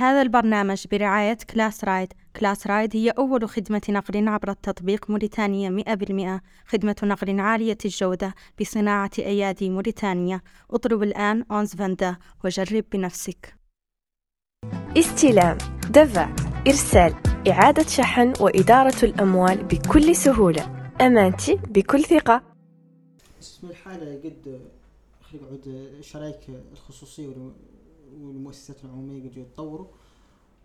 هذا البرنامج برعاية كلاس رايد كلاس رايد هي أول خدمة نقل عبر التطبيق موريتانيا 100% خدمة نقل عالية الجودة بصناعة أيادي موريتانيا. اطلب الآن أونز فاندا وجرب بنفسك. استلام دفع إرسال إعادة شحن وإدارة الأموال بكل سهولة. أمانتي بكل ثقة. اسم الحالة قد خلينا نقعد الشرايك الخصوصية والمؤسسات العمومية قد يتطوروا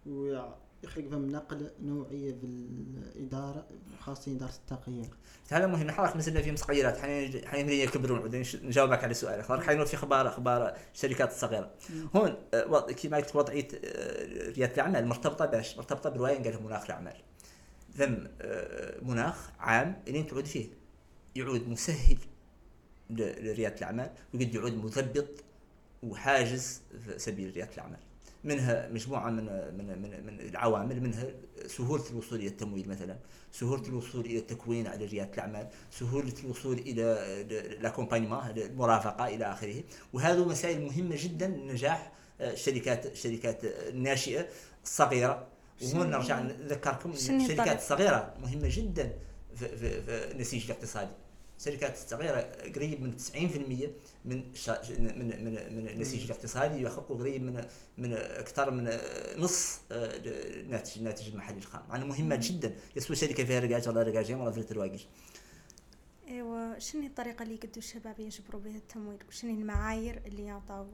ويخلق فهم نقل نوعية بالإدارة خاصة إدارة التغيير. هذا مهم. حرك نزلنا في مسقيرات. حين حين يكبرون نجاوبك على سؤالك حين في أخبار أخبار الشركات الصغيرة. هون آه، كما قلت وضعية آه، ريادة الأعمال مرتبطة باش مرتبطة بروايه قال مناخ الأعمال. ذم آه، مناخ عام اللي تعود فيه. يعود مسهل لريادة الأعمال وقد يعود مثبط وحاجز في سبيل رياده الأعمال. منها مجموعة من من من, من العوامل منها سهولة الوصول إلى التمويل مثلا سهولة الوصول إلى التكوين على رياده الأعمال سهولة الوصول إلى لاكومبانيمون المرافقة إلى آخره. وهذه مسائل مهمة جدا لنجاح الشركات الشركات الناشئة الصغيرة. وهون نرجع نذكركم الشركات الصغيرة مهمة جدا في, في, في النسيج الاقتصادي. الشركات الصغيرة قريب من 90% من من من من النسيج الاقتصادي يحقق قريب من من أكثر من نص الناتج آه، الناتج المحلي الخام. معناها مهمه جدا. يسوى شركه فيها رقاج ولا رقاجين ولا ثلاث رواقش إيوا شنو الطريقة اللي قدوا الشباب يجبروا بها التمويل؟ وشنو المعايير اللي يعطوا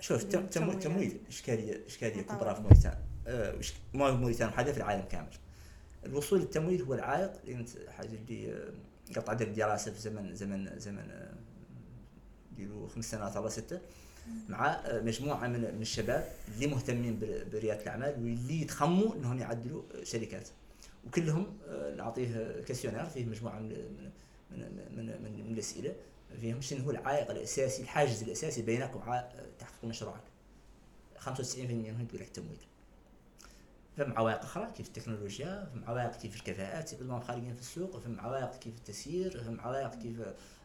شوف التمويل؟ إشكالية إشكالية كبرى في موريتانيا. آه ما في موريتانيا حتى في العالم كامل. الوصول للتمويل هو العائق. حاجة اللي آه، قطع دراسة في زمن زمن زمن ديروا خمس سنوات ولا ستة مع مجموعة من من الشباب اللي مهتمين بريادة الأعمال واللي يتخموا إنهم يعدلوا شركات. وكلهم آه، نعطيه كاسيونير فيه مجموعة من من من, من, من الأسئلة. فيهم شنو هو العائق الأساسي الحاجز الأساسي بينك وبين تحقيق مشروعك. 95% منهم يقول لك التمويل فهم عوائق أخرى كيف التكنولوجيا فهم عوائق كيف الكفاءات اللي خارجين في السوق فهم عوائق كيف التسيير فهم عوائق كيف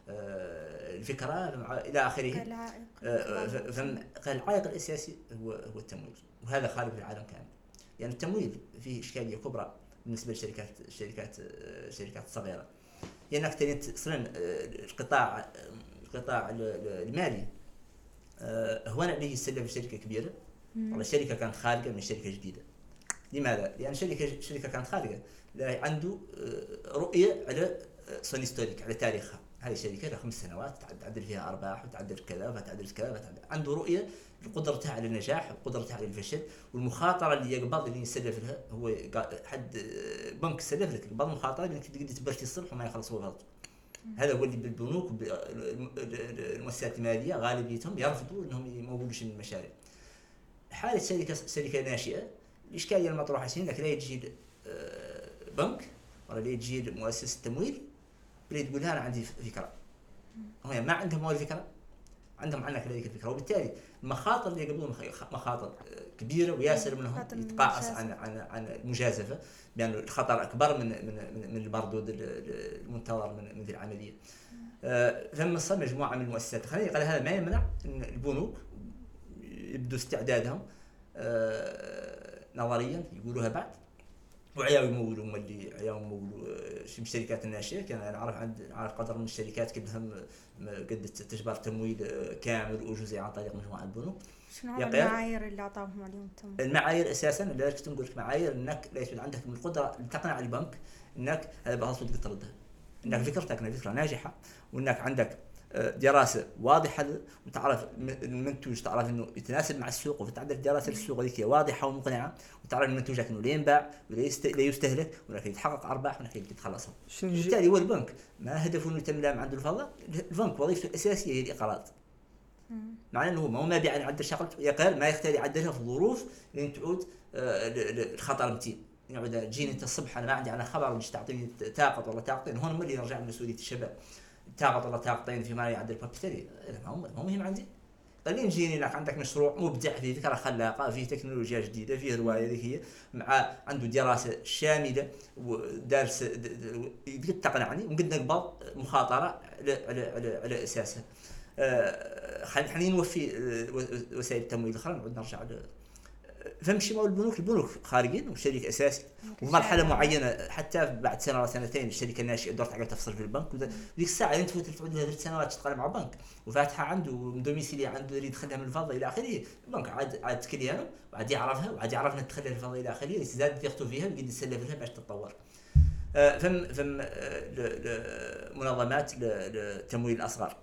آه، الفكرة إلى آخره. آه، فهم العائق الأساسي هو هو التمويل. وهذا خارج في العالم كامل. يعني التمويل فيه إشكالية كبرى بالنسبة للشركات الشركات الشركات الصغيرة. لانك يعني أصلا القطاع القطاع المالي. آه، هو يستلف في شركة كبيرة. والله الشركة كانت خارجة من شركة جديدة. لماذا؟ لأن يعني شركه شركة كانت خارجة. عنده رؤية على سونيستوريك على تاريخها. هذه الشركة لها خمس سنوات تعدل فيها أرباح وتعدل كذا وتعدل كذا وتعدل. عنده رؤية قدرتها على النجاح وقدرتها على الفشل والمخاطرة اللي يقبض اللي يسلف لها هو حد بنك سلف لك يقبض مخاطره انك تقدر تبرتي الصبح وما يخلص غلط. هذا هو اللي بالبنوك المؤسسات المالية غالبيتهم يرفضوا إنهم يمولوش المشاريع. حالة شركة شركة ناشئة الإشكالية المطروحة إنك لا يجي آه، بنك ولا لا يجي مؤسسة تمويل اللي تقول أنا عندي فكره هم ما عندهم ولا فكره عندهم عنك كذلك الفكرة وبالتالي المخاطر اللي يقبلون مخاطر كبيرة وياسر منهم يتقاعس عن عن عن المجازفة بأن يعني الخطر أكبر من من من المردود المنتظر من من العملية. آه، ثم صار مجموعة من المؤسسات. الخيريه قال هذا ما يمنع إن البنوك يبدوا استعدادهم آه، نظريا يقولوها بعد. وعياو يمولوا هم اللي عياو يمولوا آه، الشركات الناشئه كان أنا عارف عند عارف قدر من الشركات كلهم قد تجبر تمويل آه، كامل وجزئي عن طريق مجموعة البنوك. شنو المعايير اللي اعطاهم اليوم التمويل؟ المعايير أساسا لذلك نقول لك معايير إنك ليس عندك من القدرة تقنع البنك إنك هذا بغلط تقدر تردها. إنك فكرتك فكره ناجحة وإنك عندك دراسة واضحة وتعرف المنتوج تعرف إنه يتناسب مع السوق وتعرف دراسة السوق هذيك واضحة ومقنعة وتعرف المنتوج انه لا ينباع ولا لا يستهلك ولكن يتحقق أرباح ولكن يتخلصها بالتالي هو البنك. ما هدفه إنه يتم عنده الفضل البنك وظيفته الأساسية هي الإقراض. معناه إنه ما هو ما بيع يعدل شغلته يقل ما يختار يعدلها في ظروف لين تعود آه، الخطر متين. يقعد تجيني إنت الصبح أنا ما عندي أنا خبر مش تعطيني طاقة ولا طاقتين هون اللي يرجع لمسؤوليه الشباب. تاخذ ولا طاقتين فيما يعدل بالتالي ما هو مهم عندي. خلينا نجيني لك عندك مشروع مبدع فيه فكره خلاقه فيه تكنولوجيا جديدة فيه روايه ذيك هي مع عنده دراسة شاملة ودارس قد تقنعني وقد نقبض مخاطرة على على على, على أساسها. آه، خلينا نوفي آه، وسائل التمويل الأخرى نعود نرجع فمشي مول البنوك البنوك خارجين وشريك اساسي ومرحله معينة حتى بعد سنة ولا سنتين الشركة الناشئة دورت على تفصل في البنك وديك الساعة انت تفوت تعود لها ثلاث سنوات تشتغل مع بنك وفاتحة عنده دوميسيلي عنده يريد يدخلها من الفضة إلى آخره. البنك عاد عاد تكليانه وعاد يعرفها وعاد يعرفنا تدخلها الفضة إلى آخره. يزداد ثقته فيها ويقدر يسلف لها باش تتطور. آه، فم فم آه، منظمات للتمويل الاصغر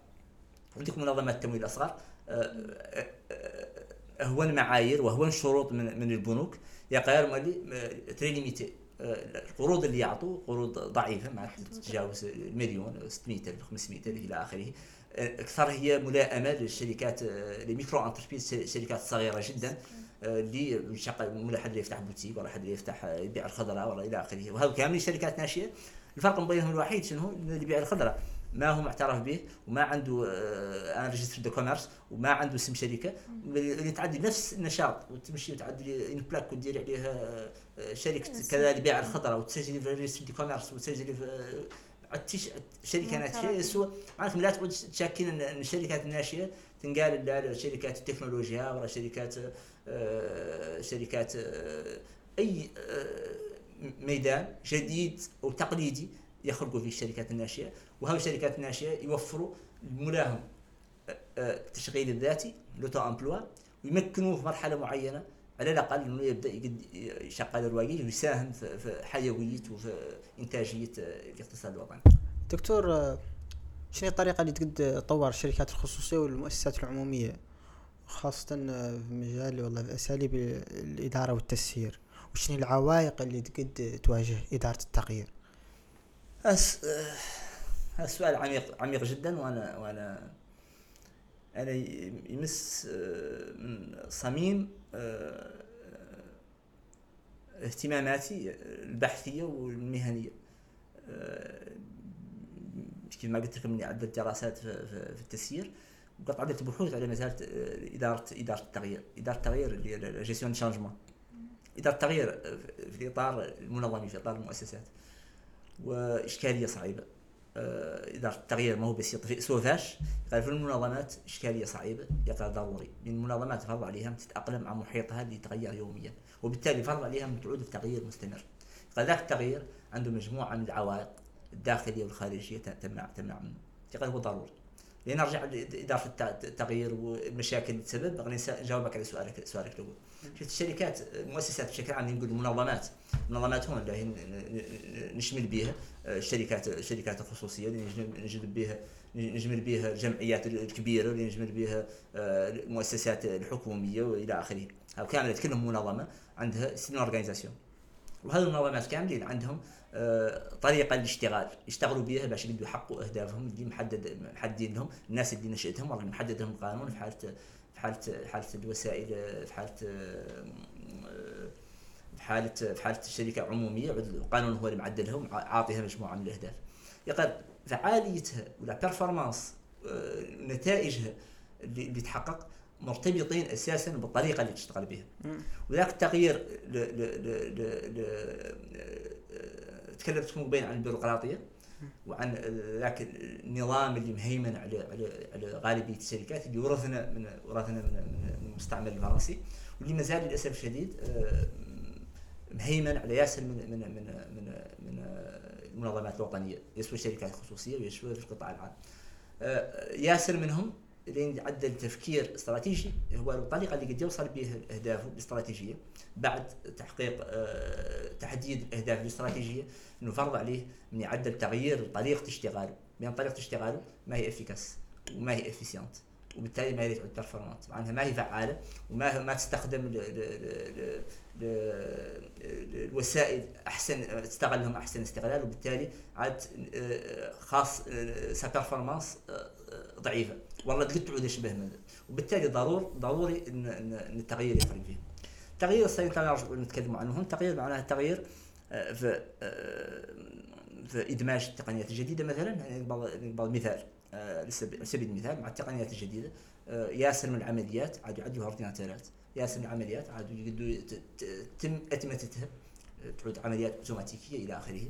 عندك منظمات التمويل الاصغر آه، اهون معايير واهون شروط من من البنوك. يا قير مالي très limité القروض اللي يعطوا قروض ضعيفة ما تتجاوز المليون 600 ألف 500 ألف إلى آخره. أكثر هي ملائمة للشركات ال micro-entreprises الشركات الصغيره جدا اللي ولا حد يفتح بوتيك ولا حد يفتح يبيع الخضرة ولا إلى آخره. وهذا كامل شركات ناشئة. الفرق بينهم الوحيد شنو؟ اللي يبيع الخضرة. ما هو معترف به وما عنده un registre de commerce وما عنده اسم شركة اللي تعدي نفس النشاط وتمشي وتعدي une plaque وتدير عليها آه، شركة كذا لبيع الخضره وتسجلي في registre de commerce وتسجلي في شركة ناشئه سوى معناتكم لا تعود تشاكين ان الشركات الناشئه تنقال لا شركات التكنولوجيا ولا شركات آه شركات آه أي آه ميدان جديد أو تقليدي. يخلقوا فيه الشركات الناشئة وهذه الشركات الناشئة يوفروا ملاهم التشغيل الذاتي لوتو امبلوا ويمكنوه في مرحلة معينة على الأقل إنه يبدأ يشغل الواقي ويساهم في حيوية وفي إنتاجية الاقتصاد الوطني. دكتور شنو الطريقة اللي تقد تطور الشركات الخصوصية والمؤسسات العمومية خاصة في مجال والله في أساليب الإدارة والتسيير وشنو العوائق اللي تقد تواجه إدارة التغيير؟ أس... هذا سؤال عميق عميق جدا وأنا وأنا أنا يمس آه، من صميم آه، اهتماماتي البحثية والمهنية. آه، كما قلت لكم إني عدت دراسات في, التسيير وقد عدت بحوث على مساله اداره إدارة التغيير. إدارة التغيير اللي هي gestion changement إدارة التغيير في الاطار المنظمي في إطار المؤسسات. وإشكالية صعيبة. إذا آه، التغيير ما هو في سوفاش قال في المنظمات إشكالية صعيبة يقال ضروري. من المنظمات فرض عليها تتأقلم مع محيطها اللي يتغير يوميا وبالتالي فرض عليها من تعود التغيير مستمر. قال ذاك التغيير عنده مجموعة من العوائق الداخلية والخارجية تمنع تمنع منه. قال هو ضروري. لنرجع لإدارة التغيير والمشاكل اللي تسبب نجاوبك على سؤالك سؤالك الأول. شفت الشركات المؤسسات بشكل عام نقول المنظمات. منظمات هون اللي نشمل بها الشركات الشركات الخصوصية اللي نجمل بها نجمل بها الجمعيات الكبيرة اللي نجمل بها المؤسسات الحكومية وإلى آخره. هاو كاملة كلهم منظمة عندها سين اورجانيزاسيون وهذه المنظمات كاملين عندهم آه، طريقة للاشتغال. يشتغلوا بها باش يقدروا يحققوا أهدافهم اللي محدد محددين لهم الناس اللي نشأتهم محدد لهم القانون في حالة حاله حاله الوسائل في حاله في حاله في حاله الشركة عمومية القانون هو اللي معدلها وعاطيها مجموعة من الأهداف. يقول فعاليتها ولا بيرفورمانس آه، نتائجها اللي, تحقق مرتبطين أساسا بالطريقة اللي تشتغل بها. وذاك التغيير ل ل ل ل ل تكلمت بين عن البيروقراطية. وعن ذاك النظام اللي مهيمن على على على غالبية الشركات اللي ورثنا من ورثنا من, المستعمر الفرنسي واللي ما زال للأسف الشديد آه، مهيمن على ياسر من من من من, من المنظمات الوطنية. يسوى الشركات الخصوصيه ويسوى القطاع العام. آه، ياسر منهم لين عدل تفكير استراتيجي هو الطريقة اللي قد يوصل بها أهدافه الاستراتيجية بعد تحقيق تحديد الأهداف الاستراتيجية. انه فرض عليه انه يعدل تغيير طريقة اشتغاله. بين طريقة اشتغاله ما هي efficace وما هي efficiente وبالتالي ما هي performante معناها ما هي فعالة وما ما تستخدم الوسائل أحسن تستغلهم أحسن استغلال وبالتالي عاد آه، خاص sa آه، performance آه، ضعيفة. والله قد تعود يشبه من وبالتالي ضرور ضروري ان, التغيير يخرج فيه التغيير سنرجع نتكلم عنه. التغيير معناه التغيير في في إدماج التقنيات الجديدة مثلا يعني بعض مثال على سبيل المثال مع التقنيات الجديدة ياسر من العمليات عاد يعدوا اورديناتورات ياسر من العمليات عاد يقدروا تم اتمتتها تعود عمليات أوتوماتيكية إلى آخره.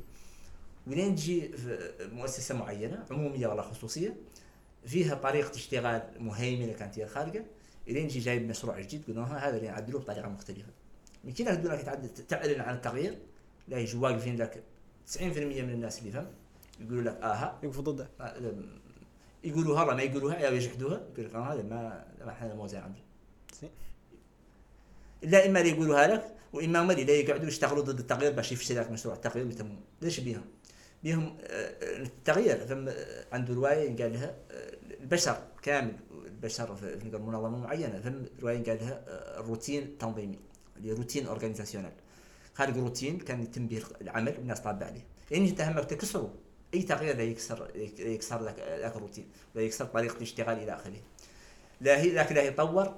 ولين تجي مؤسسة معينة عمومية ولا خصوصية فيها طريقة اشتغال مهيمنة كانت هي خارجة إلين تجي جايب مشروع جديد قلنا هذا اللي نعدلوه بطريقة مختلفة. يمكن دونك تعلن عن التغيير. لا يجوا واقفين لك 90% من الناس اللي فهم يقولوا لك أها يوقفوا ضده. يقولوها ما يقولوها يا يجحدوها. يقول لك آه، هذا ما ما إحنا مو زين عندنا. لا إما اللي يقولوها لك وإما هم اللي يقعدوا يشتغلوا ضد التغيير باش يفشل لك مشروع التغيير ويتمون ليش بيهم؟ بيهم آه، التغيير. ثم عنده رواية قال لها آه، البشر كامل البشر في منظمة معينة. ثم رواية قال لها الروتين التنظيمي la routine organisationnelle خارج روتين كان يتم به العمل والناس طابعه عليه. يعني انت همك تكسره أي تغيير لا يكسر يكسر لك ذاك الروتين لا يكسر طريقة الاشتغال إلى آخره. لا هي لكن لا يطور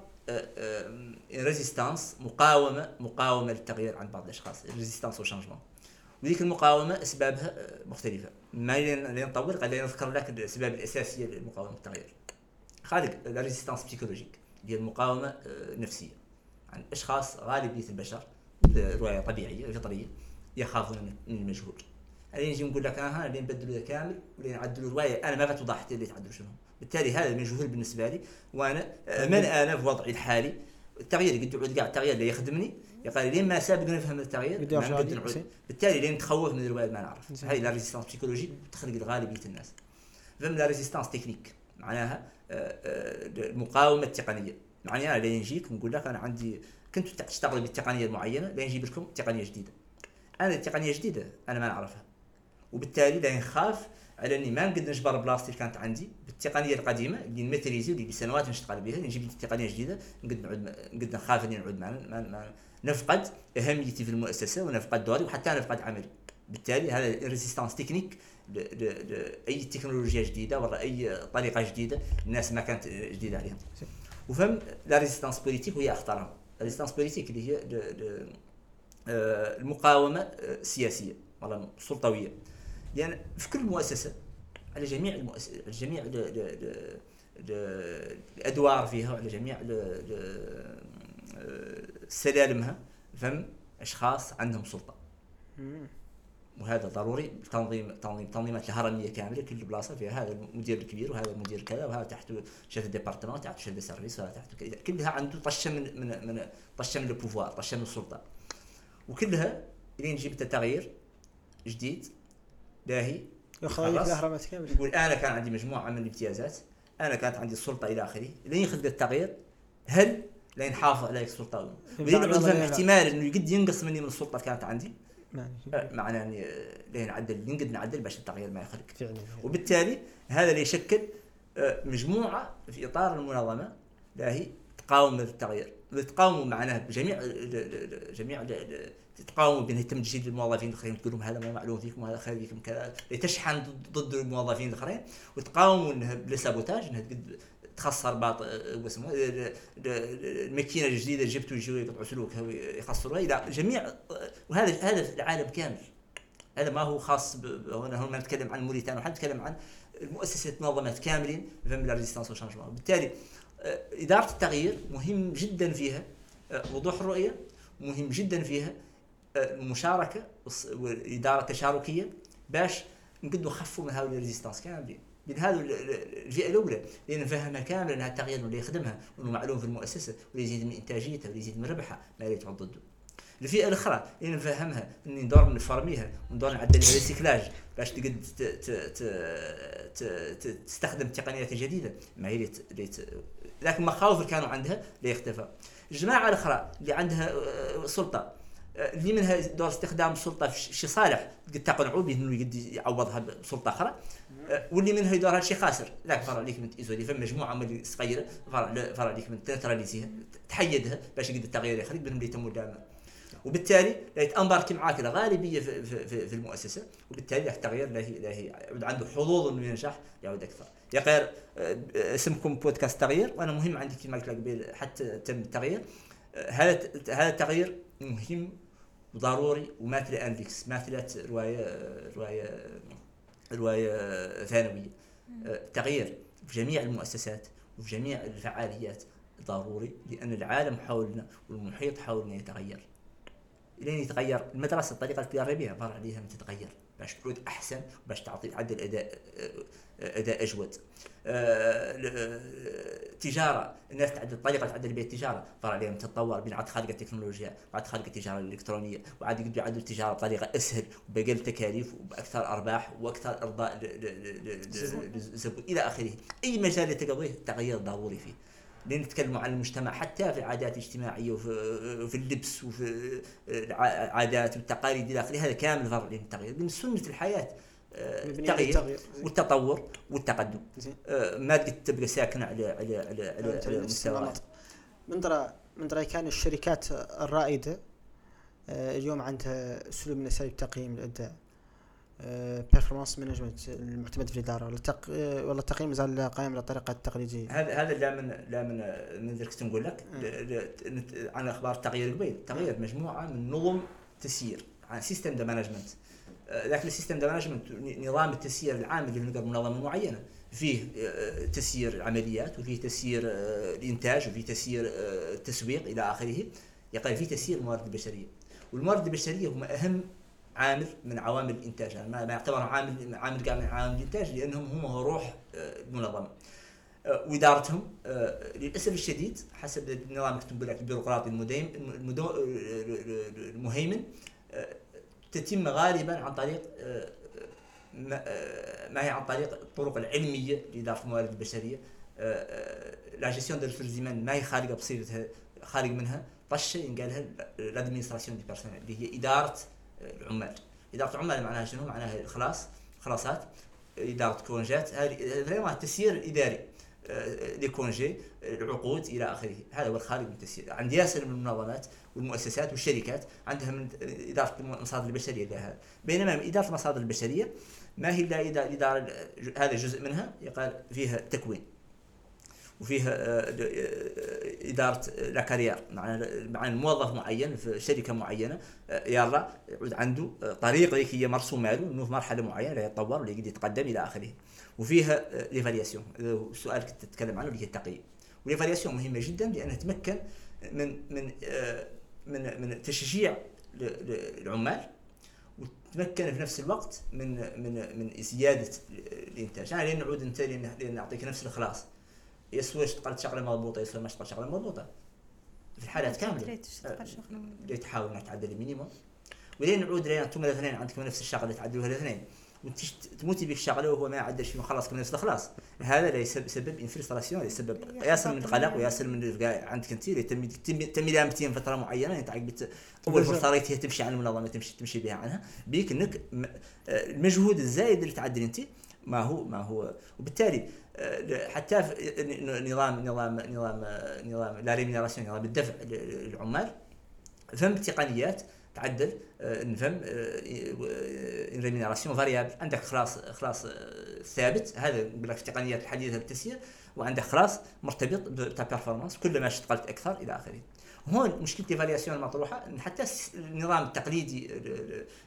résistance آه، آه، مقاومة مقاومة للتغيير عند بعض الأشخاص. résistance au changement وذيك المقاومة أسبابها آه، مختلفة. ما نطول قد نذكر لك الأسباب الأساسية لمقاومة التغيير. خارج la résistance psychologique هي المقاومه النفسيه عن أشخاص غالبية البشر رواية طبيعية فطريه يخافون من المجهول. اللي نجي نقول لك أها اللي نبدلوا كامل واللي نعدلوا رواية أنا ما غتوضح حتى اللي تعدلوا شنو. بالتالي هذا مجهول بالنسبة لي وأنا من أنا في وضعي الحالي التغيير قد يعود كاع التغيير اللي يخدمني يقال لين ما سابق نفهم التغيير ما نعود. بالتالي لين نتخوف من الرواية ما نعرف. هاي la résistance psychologique تخلق غالبيه الناس. فهم la résistance technique معناها آه، آه، المقاومة التقنية. معناها لين نجيك نقول لك أنا عندي كنت تشتغل بالتقنية المعينة لين نجيب لكم تقنية جديدة. أنا التقنيه جديدة أنا ما نعرفها. وبالتالي لا نخاف على إني ما نقدر نجبر بلاصتي اللي كانت عندي بالتقنية القديمة اللي ن maîtriser واللي سنوات نشتغل بها نجيب تقنية جديدة نقدر نعود نقدر نخاف إني نعود ما ما نفقد أهميتي في المؤسسة ونفقد دوري وحتى نفقد عملي. بالتالي هذا ال résistance technique لاي تكنولوجيا جديدة ولا أي طريقة جديدة الناس ما كانت جديدة عليهم وفهم la résistance politique وهي اخطرها résistance politique اللي هي آه، المقاومة السياسيه آه، ولا السلطويه لأن في كل مؤسسة على جميع المؤسسة على جميع الأدوار فيها وعلى جميع سلالمها فهم أشخاص عندهم سلطة. وهذا ضروري تنظيم تنظيم تنظيمات الهرمية كاملة كل بلاصة فيها هذا المدير الكبير وهذا المدير كذا وهذا تحت chef ال département تحت chef ال service وهذا تحت كلها عنده طشه من من من طشه من البوفوار طشه من السلطه وكلها لين جبت تغيير جديد باهي يخرج الاهرامات كامل يقول أنا كان عندي مجموعة من الامتيازات أنا كانت عندي السلطة إلى آخره. لين يخلق التغيير هل لين حافظ على السلطة؟ لين احتمال إنه قد ينقص مني من السلطة اللي كانت عندي. أه، معناه اني لين نعدل نقدر نعدل باش التغيير ما يخرج. فعلا وبالتالي هذا اللي يشكل أه، مجموعة في إطار المنظمة لا هي تقاوم التغيير. تقاوموا معناها بجميع جميع تقاوموا بأن يتم تجديد الموظفين الأخرين تقول لهم هذا ما معلوم فيكم وهذا خير فيكم كذا تشحن ضد الموظفين الأخرين. وتقاوموا إنها بالسابوتاج إنها تخسر بعض واسمه الماكينة الجديدة جبتوا يجوا يقطعوا سلوكها ويخسروها إلى جميع وهذا هذا العالم كامل. هذا ما هو خاص هنا هنا نتكلم عن موريتانيا ونحن نتكلم عن المؤسسات منظمات كاملين فهم la résistance au changement بالتالي آه، إدارة التغيير مهم جدا فيها آه، وضوح الرؤية مهم جدا فيها المشاركه والاداره التشاركيه باش نقدروا نخفوا من هذول ال résistances كاملين. من هذه الفئه الأولى لأن نفهمها كامله انها التغيير اللي يخدمها وأنه معلوم في المؤسسة ويزيد من إنتاجيتها ويزيد من ربحها ما يتعب ضده. الفئة الأخرى اللي نفهمها اني ندور ن former ها وندور نعدل لها recyclage باش تقد تستخدم التقنيات الجديده ما هي لكن مخاوف اللي كانوا عندها لا يختفى. الجماعة الأخرى اللي عندها آه، سلطة اللي منها دور استخدام السلطه في شي صالح قد تقنعوا به انه يعوضها بسلطة أخرى واللي منها يدورها شي خاسر. لا فرع ليك من ايزولي فما مجموعة من صغيرة فرع فرع ليك من تنتراليزيها تحيدها باش يقدر التغيير يخرج اللي يتموا دائما وبالتالي لا يتانباركي معاك الغالبيه في, في, في, المؤسسة وبالتالي التغيير لا هي هي عنده حظوظ إنه ينجح يعود أكثر. يا غير أه، اسمكم بودكاست تغيير وأنا مهم عندي كما قلت لك حتى تم التغيير. أه، هذا هذا التغيير مهم وضروري وماثل انفيكس ماثلة رواية رواية رواية ثانوية. تغيير في جميع المؤسسات وفي جميع الفعاليات ضروري لأن العالم حولنا والمحيط حولنا يتغير. لين يتغير المدرسة الطريقة اللي تدرب بها فرع عليها تتغير. باش تعود أحسن باش تعطي تعدل أداء أداء أجود. التجاره الناس تعدل الطريقة تعدل بها التجارة. فرع عليهم تتطور بين عاد خارج التكنولوجيا بعد خارج التجارة الإلكترونية وعاد يقدروا يعدلوا التجارة بطريقة أسهل وبأقل تكاليف وبأكثر أرباح وأكثر إرضاء للزبون إلى آخره. أي مجال تقضيه تغيير ضروري فيه. لين نتكلموا عن المجتمع حتى في العادات الاجتماعية وفي في اللبس وفي العادات والتقاليد إلى آخره هذا كامل فرع للتغيير. من سنة الحياة التغيير. والتطور والتقدم. آه، ما تقدر تبقى ساكنة على على على على, على مستوى من درا من درا كان الشركات الرائدة آه، اليوم عندها أسلوب من اساليب تقييم. الاداء performance management المعتمد في الإدارة. ولا تق... ولا التقييم مازال قائم على الطريقة التقليدية. هذا هذا لا من لا من من ذلك كنت نقول لك. عن أخبار التغيير قبيل. التغيير مجموعة من نظم تسيير عن système de management لكن ال système de management نظام التسيير العام اللي في منظمة معينة. فيه آه، تسيير العمليات وفيه تسيير آه، الإنتاج وفيه تسيير آه، التسويق إلى آخره. يقال فيه تسيير الموارد البشرية. والموارد البشرية هم أهم عامل من عوامل الإنتاج. يعني ما يعتبر عامل عامل من عوامل الإنتاج لأنهم هم روح المنظمة. وإدارتهم للأسف الشديد حسب النظام البيروقراطي المهيمن تتم غالبا عن طريق آه، آه، ما هي عن طريق الطرق العلمية لاداره الموارد البشريه la gestion des ressources ما هي خارجة بصيرتها خارج منها. طشه ينقالها l'administration du personnel اللي هي إدارة آه، العمال. إدارة العمال معناها شنو؟ معناها الخلاص خلاصات. إدارة congé ات هذه تسيير إداري ل congé العقود إلى آخره. هذا هو الخارج من التسيير عند ياسر من المنظمات والمؤسسات والشركات عندها من إدارة المصادر البشرية لها. بينما إدارة المصادر البشرية ما هي إلا اداره هذا جزء منها يقال فيها تكوين. وفيها آه، آه، إدارة la carrière. مع موظف معين في شركة معينة آه، يلا يعود عنده طريقه هي مرسومه له إنه في مرحلة معينة يتطور ولا يقدر يتقدم إلى آخره. وفيها l'évaluation السؤال كنت تتكلم عنه اللي هي التقييم. و l'évaluation مهمة جدا لأنها تمكن من من من من تشجيع العمال وتمكن في نفس الوقت من من من زيادة الإنتاج. يعني لين نعود أنت لين نعطيك نفس الخلاص. يسوى اشتغلت شغله مضبوطة يسوى ما اشتغلت شغله مضبوطة. في الحالات كاملة. اللي تحاول انك تعدل ال minimum ولين نعود لين أنتم الإثنين عندكم نفس الشغله تعدلوها الاثنين. وتموتي بك الشغله وهو ما يعدل شيء خلاص نفس خلاص. هذا لا يسبب une frustration يسبب. ياسر من القلق وياسر من عندك انت تمي لها فترة معينة انت عقبت أول فرصه ريتها تمشي عن المنظمه تمشي تمشي بها عنها. بيك إنك المجهود الزايد اللي تعدل انت ما هو ما هو. وبالتالي آه، حتى نظام نظام نظام نظام la rémunération نظام الدفع للعمال. فهم تقنيات تعدل آه، نفهم rémunération variable عندك خلاص خلاص آه، ثابت. هذا نقول لك في التقنيات الحديثة للتسيير وعندك خلاص مرتبط بتاع performance كل ما اشتغلت أكثر إلى آخره. هون مشكلة ال évaluation المطروحة حتى النظام التقليدي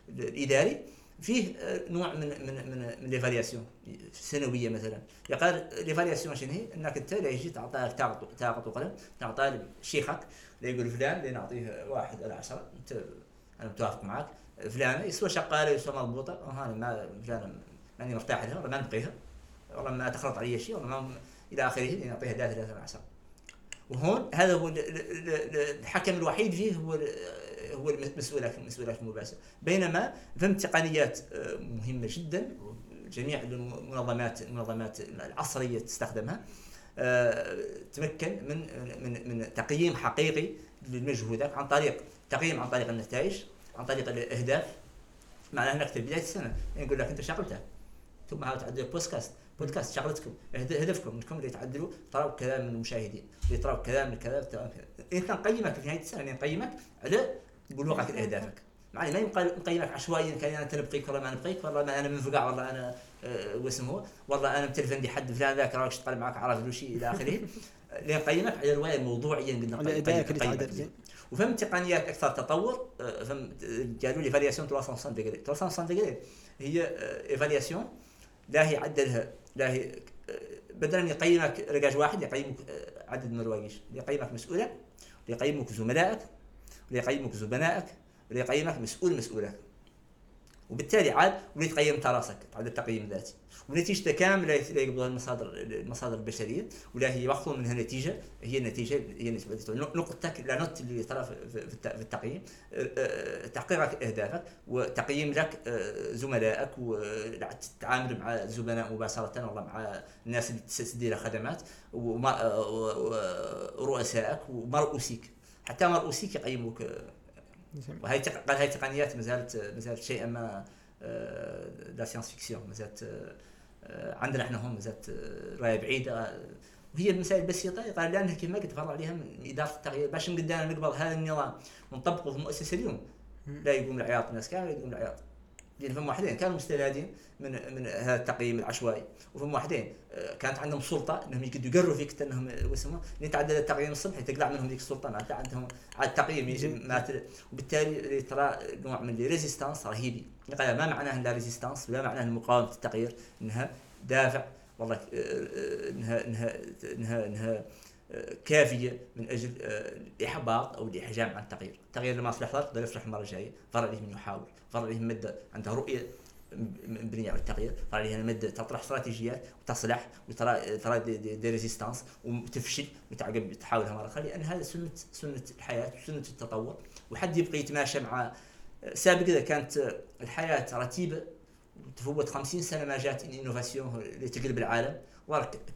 الإداري فيه آه، نوع من من من من l'évaluation سنوية مثلا. يقال l'évaluation شنو هي؟ إنك أنت لا يجي تعطيه تاخذ وقلم تعطيه شيخك يقول فلان اللي نعطيه واحد على عشرة. أنت أنا متوافق معك فلانة يسوى شغاله يسوى مضبوطه وهذا ما فلانة ماني مرتاح لها والله ما نبقيها والله ما تخلط علي شيء والله ما إلى آخره نعطيها ثلاثة ثلاثة من عشره وهون هذا هو الحكم الوحيد فيه هو هو المسؤولات المسؤولات المباشره بينما فهم تقنيات آه، مهمة جدا جميع المنظمات المنظمات العصرية تستخدمها آه، تمكن من من من تقييم حقيقي للمجهودات عن طريق تقييم عن طريق النتائج. عن طريق الاهداف معناها هناك في بدايه السنة يقول لك أنت شغلتها. ثم عاود تعدل بودكاست. بودكاست شغلتكم هدفكم إنكم اللي تعدلوا تراو كذا من المشاهدين اللي تراو كذا من كذا انت نقيمك في نهاية السنة نقيمك على بلوغك لاهدافك معني ما نقيمك عشوائيا كان أنا نبقيك ولا ما نبقيك والله ما أنا منفقع والله أنا أه واسمه والله أنا متلف عندي حد فلان ذاك راك اشتغل معك عرف شيء إلى آخره. نقيمك على الرواية الموضوعيه قلنا تعدل وفهم تقنيات أكثر تطور أه، فهم قالوا لي évaluation 360 degrés 360 degrés هي évaluation لا هي عدلها لا هي أه، بدل من يقيمك رجاج واحد يقيمك عدد من الروايش يقيمك مسؤولك يقيمك زملائك ليقيمك زبنائك يقيمك مسؤول مسؤولك وبالتالي عاد وليت تقيم انت راسك تعدل التقييم الذاتي. ونتيجته كاملة لا يقبلها المصادر المصادر البشرية ولا هي ياخذون منها نتيجة هي النتيجه هي نقطتك la note اللي ترى في التقييم. أه، أه، تحقيق أهدافك وتقييم لك أه، زملائك والتعامل مع الزبناء مباشرة والله مع الناس اللي تدير خدمات ورؤسائك ومرؤوسيك حتى مرؤوسيك يقيموك. وهي هاي التقنيات ما زالت ما زالت شيئا ما la science-fiction ما زالت عندنا إحنا هون ما زالت روايه بعيده وهي المسائل البسيطه قال لانها كما قلت فرض عليها من إدارة التغيير. باش نقدر نقبل هذا النظام ونطبقه في المؤسسه اليوم لا يقوم العياط الناس كامل يقوم العياط. لأن فهم واحدين كانوا مستفادين من من هذا التقييم العشوائي. وفهم واحدين آه، كانت عندهم سلطة إنهم يقدروا يقروا فيك إنهم واسمه لأن تعدل التقييم الصبحي تقلع منهم ذيك السلطة معناتها عندهم على التقييم وبالتالي ترى نوع من résistance رهيبي ما معناه la résistance ولا معناه مقاومة التغيير إنها دافع. والله آه، آه، انها انها انها إنها كافية من أجل الإحباط أو الإحجام عن التغيير، التغيير لما اصلح يقدر يصلح المرة الجاية، فرق عليه من يحاول، فرق عليه مدة عندها رؤية مبنية على التغيير. فرق عليها مدة تطرح استراتيجيات وتصلح وترى ترى دي, دي, دي ريزيستانس وتفشل وتعقب تحاولها مرة أخرى لأن هذا سنة سنة الحياة وسنة التطور. وحد يبقى يتماشى مع سابقا إذا كانت الحياة رتيبة تفوت 50 سنة ما جات إنوفاسيون اللي تقلب العالم.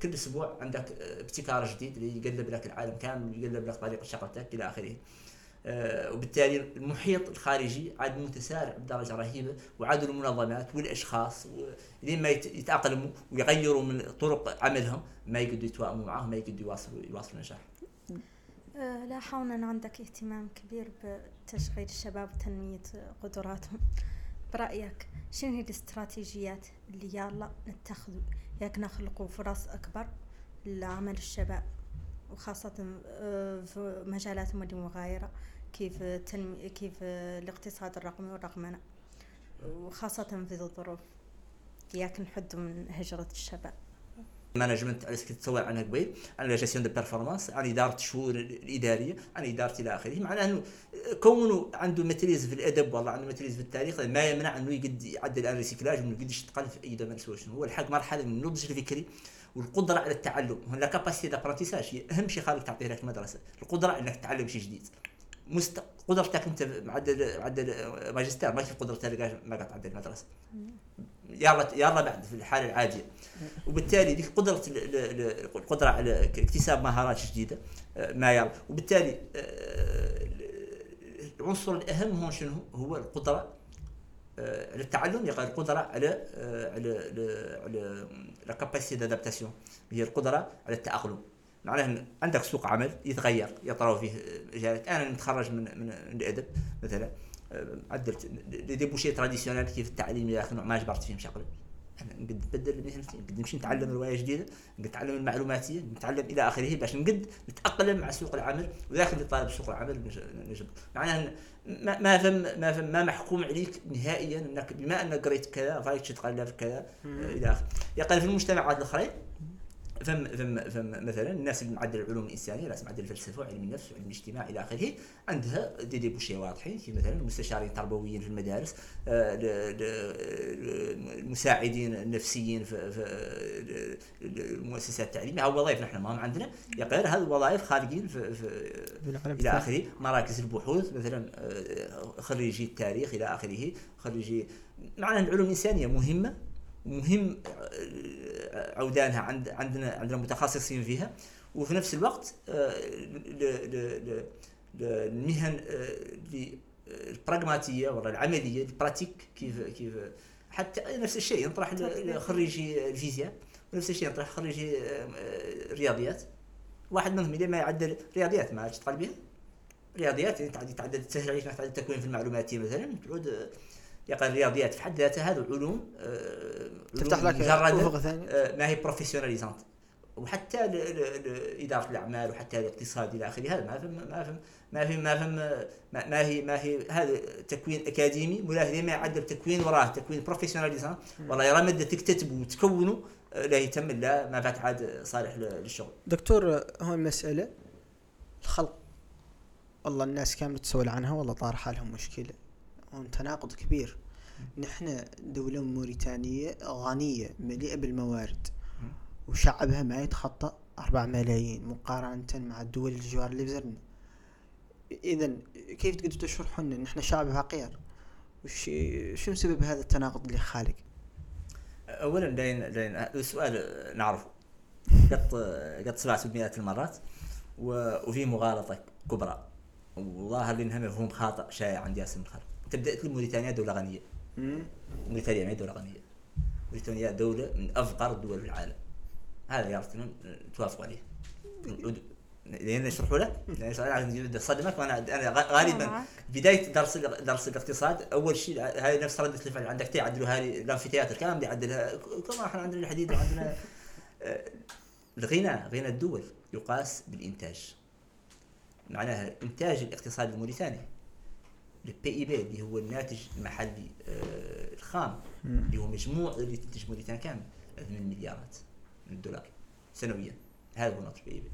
كل أسبوع عندك ابتكار جديد اللي يقلب لك العالم كامل ويقلب لك طريقه شغلتك إلى آخره آه، وبالتالي المحيط الخارجي عاد متسارع بدرجة رهيبة وعاد المنظمات والأشخاص لين ما يتأقلموا ويغيروا من طرق عملهم ما يقدروا يتوائموا معه ما يقدروا يواصلوا يواصلوا النجاح. آه، لاحظنا أن عندك اهتمام كبير بتشغيل الشباب وتنمية قدراتهم. برأيك شنو هي الاستراتيجيات اللي يلا نتخذوا ياك نخلقوا فرص أكبر لعمل الشباب وخاصة آه، في مجالات مغايرة كيف تنم... كيف الاقتصاد الرقمي والرقمنة وخاصة في الظروف. ياك نحد من هجرة الشباب. مانجمنت على كنت تسوى عنها قبيل عن لا دو بيرفورمانس عن إدارة الشؤون الإدارية عن إدارة إلى آخره. معناه إنه كونه عنده ماتريز في الأدب والله عنده ماتريز في التاريخ ما يمنع إنه يقد يعدل الريسيكلاج وإنه يقد يشتغل في أي دومين سوى هو. الحق مرحلة من النضج الفكري والقدرة على التعلم. هنا كاباسيتي دابرونتيساج هي أهم شيء خالك تعطيه لك المدرسة. القدرة إنك تتعلم شيء جديد. مست... قدرتك انت معدل معدل ماجستير ما في قدرة تلقى ما قاعد تعدل المدرسة. يلا يلا بعد في الحالة العادية. وبالتالي ديك قدرة القدره على اكتساب مهارات جديدة آه، ما يلا. وبالتالي آه، العنصر الأهم هون شنو؟ هو القدرة آه، على التعلم يقال القدرة على على على لا كاباسيتي دادابتاسيون هي القدرة على التأقلم. معناه عندك سوق عمل يتغير يطرأ فيه مجالات أنا متخرج من من الادب مثلا عدلت débouchés traditionnels كيف التعليم يا أخي ما جبرت فيهم شغله أنا نقد نبدل مهنتي نقد نمشي نتعلم رواية جديدة نقد نتعلم المعلوماتية نتعلم إلى آخره باش نقد نتأقلم مع سوق العمل وداخل طالب سوق العمل نجد معناها ما ما فهم ما فهم ما محكوم عليك نهائيا إنك بما أنك قريت كذا فايك تتقلب كذا إلى آخره. يقال في المجتمعات الآخرين فم فم فم مثلا الناس اللي معدل العلوم الإنسانية ناس معدل الفلسفة وعلم النفس وعلم الاجتماع إلى آخره عندها دي دي بوشي واضحين في مثلا المستشارين التربويين في المدارس آه، المساعدين النفسيين في, المؤسسات التعليميه أو وظائف نحن ما عندنا. غير هذه الوظائف خارجين في, في إلى آخره. مراكز البحوث مثلا آه، خريجي التاريخ إلى آخره. خريجي معنى العلوم الإنسانية مهمة مهم آه، عودانها عند عندنا عندنا متخصصين فيها. وفي نفس الوقت آه، المهن آه، البراغماتيه ولا العملية البراتيك كيف كيف حتى نفس الشيء ينطرح خريجي الفيزياء ونفس الشيء ينطرح خريجي الرياضيات واحد منهم اذا ما يعدل رياضيات ما تشتغل بها. رياضيات يعني تعدل تسهل عليك تعدل التكوين في المعلوماتية مثلا تعود يقرا الرياضيات في حد ذاتها هذه علوم آه، تفتح لك أفق ثاني آه، ما هي بروفيسيوناليزانت وحتى إدارة الأعمال وحتى الاقتصاد إلى آخره هذا ما فهم ما فهم ما فهم ما فهم ما هي ما هي هذا تكوين أكاديمي ولا ما يعدل تكوين وراه تكوين بروفيسيوناليزانت والله يرى مده تكتتبوا وتكونوا آه، لا يتم لا ما فات عاد صالح للشغل. دكتور هون مسألة الخلق. والله الناس كاملة تسول عنها والله طار حالهم مشكلة. هون تناقض كبير. نحن دولة موريتانية غنية مليئة بالموارد وشعبها ما يتخطى أربع ملايين مقارنة مع الدول الجوار اللي بزرنا. إذا كيف تقدروا تشرحوا لنا نحن شعب فقير. وش شنو سبب هذا التناقض اللي خالق؟ اولا لين لين السؤال نعرفه. قد قد سمعته مئات المرات وفي مغالطة كبرى. وظاهر لي انها مفهوم خاطئ شائع عند ياسر الخلق تبدأ موريتانيا دولة غنية. موريتانيا ما هي دولة غنية. موريتانيا دولة من أفقر الدول في العالم. هذا يارتنا توافقوا عليه. لين نشرحه له لأن صدمك وأنا أنا غالبا. بداية درس درس الاقتصاد أول شيء هاي نفس ردة الفعل. عندك تعدلوا هذه الانفيتياتر كان بدي يعدلها. كما إحنا عندنا الحديد وعندنا آه، الغنى غنى الدول يقاس بالإنتاج. معناها إنتاج الاقتصاد الموريتاني ال PIB اللي هو الناتج المحلي آه، الخام اللي هو مجموع اللي تنتج موريتانيا كامل 8 مليارات من الدولار سنويا. هذا هو نقص ال PIB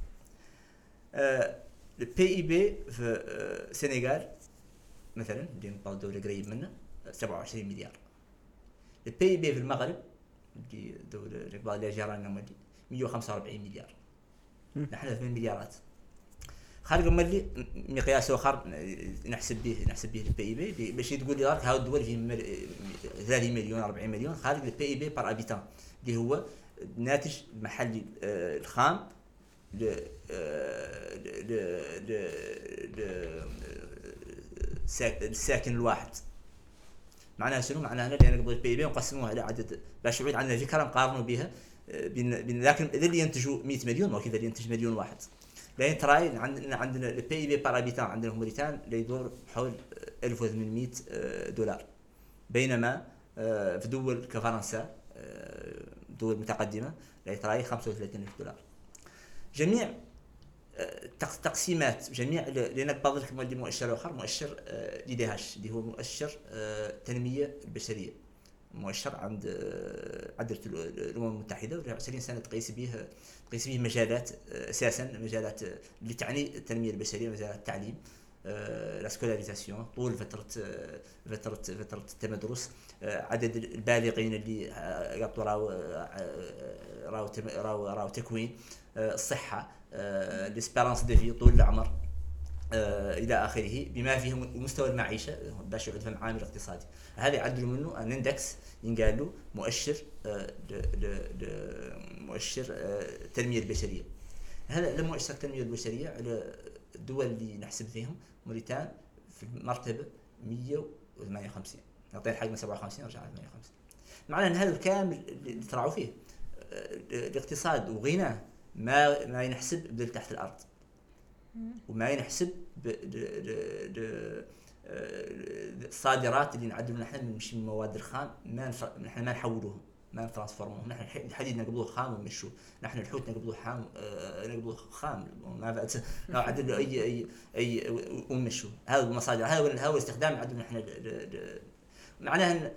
ال PIB في آه، السنغال مثلا اللي نبغى دولة قريب منا 27 مليار. ال PIB في المغرب اللي دولة اللي جيراننا مولي 145 مليار. نحن 8 مليارات خارج ملي مقياس اخر نحسب به نحسب به ال PIB باش تقول لي راك هاو الدول في مل- 30 مليون 40 مليون خارج ال PIB par habitant اللي هو الناتج المحلي آه، الخام ل آه، ل ل ل ساك- الساكن الواحد معناها شنو؟ معناها هنا لأن ال PIB نقسموها على عدد باش يعود عندنا فكره نقارنوا بها آه، بين لكن إذا اللي ينتجوا 100 مليون وكذا اللي ينتج مليون واحد لأن تراي عندنا عندنا البي بي بار ابيتان عندنا موريتان اللي يدور حول 1800 آه، دولار. بينما آه، في دول كفرنسا آه، دول متقدمة لا تراي 35 ألف دولار. جميع تق- تقسيمات جميع ل- لأنك بضلك مولي مؤشر دي دي هاش اللي هو مؤشر التنميه البشريه مؤشر عند آه، ال- الأمم المتحدة وله 20 سنة تقيس به تقيس به مجالات آه، أساسا مجالات آه، اللي تعني التنمية البشرية مجالات التعليم la scolarisation طول فترة آه، فترة فترة التمدرس آه، عدد البالغين اللي آه، يقطوا راو آه، راو راو راو تكوين آه، الصحة ال espérance de vie طول العمر. آه، إلى آخره بما فيه مستوى المعيشة باش يعود فهم عامل اقتصادي. هذا يعدلوا منه أن إندكس ينقال له مؤشر آه، مؤشر آه، التنميه البشرية. هذا لما مؤشر التنميه البشرية على الدول اللي نحسب فيهم موريتان في المرتبة 158 نعطينا حق من 57 رجع 158 معناه إن هذا الكامل اللي تراعوا فيه آه، الاقتصاد وغناه ما ما ينحسب تحت الأرض. وما ينحسب آه، الصادرات اللي نعدلوا نحن من المواد الخام ما نف- نحن ما نحولوهم ما نترانسفورموهم نحن الح- الحديد نقبضوه خام ونمشوه. نحن الحوت نقبضوه حام آه، نقبضوه خام. ما بعد نعدل له اي اي اي ونمشوه. هذا المصادر. هذا هو الاستخدام نعدل نحن معناها إن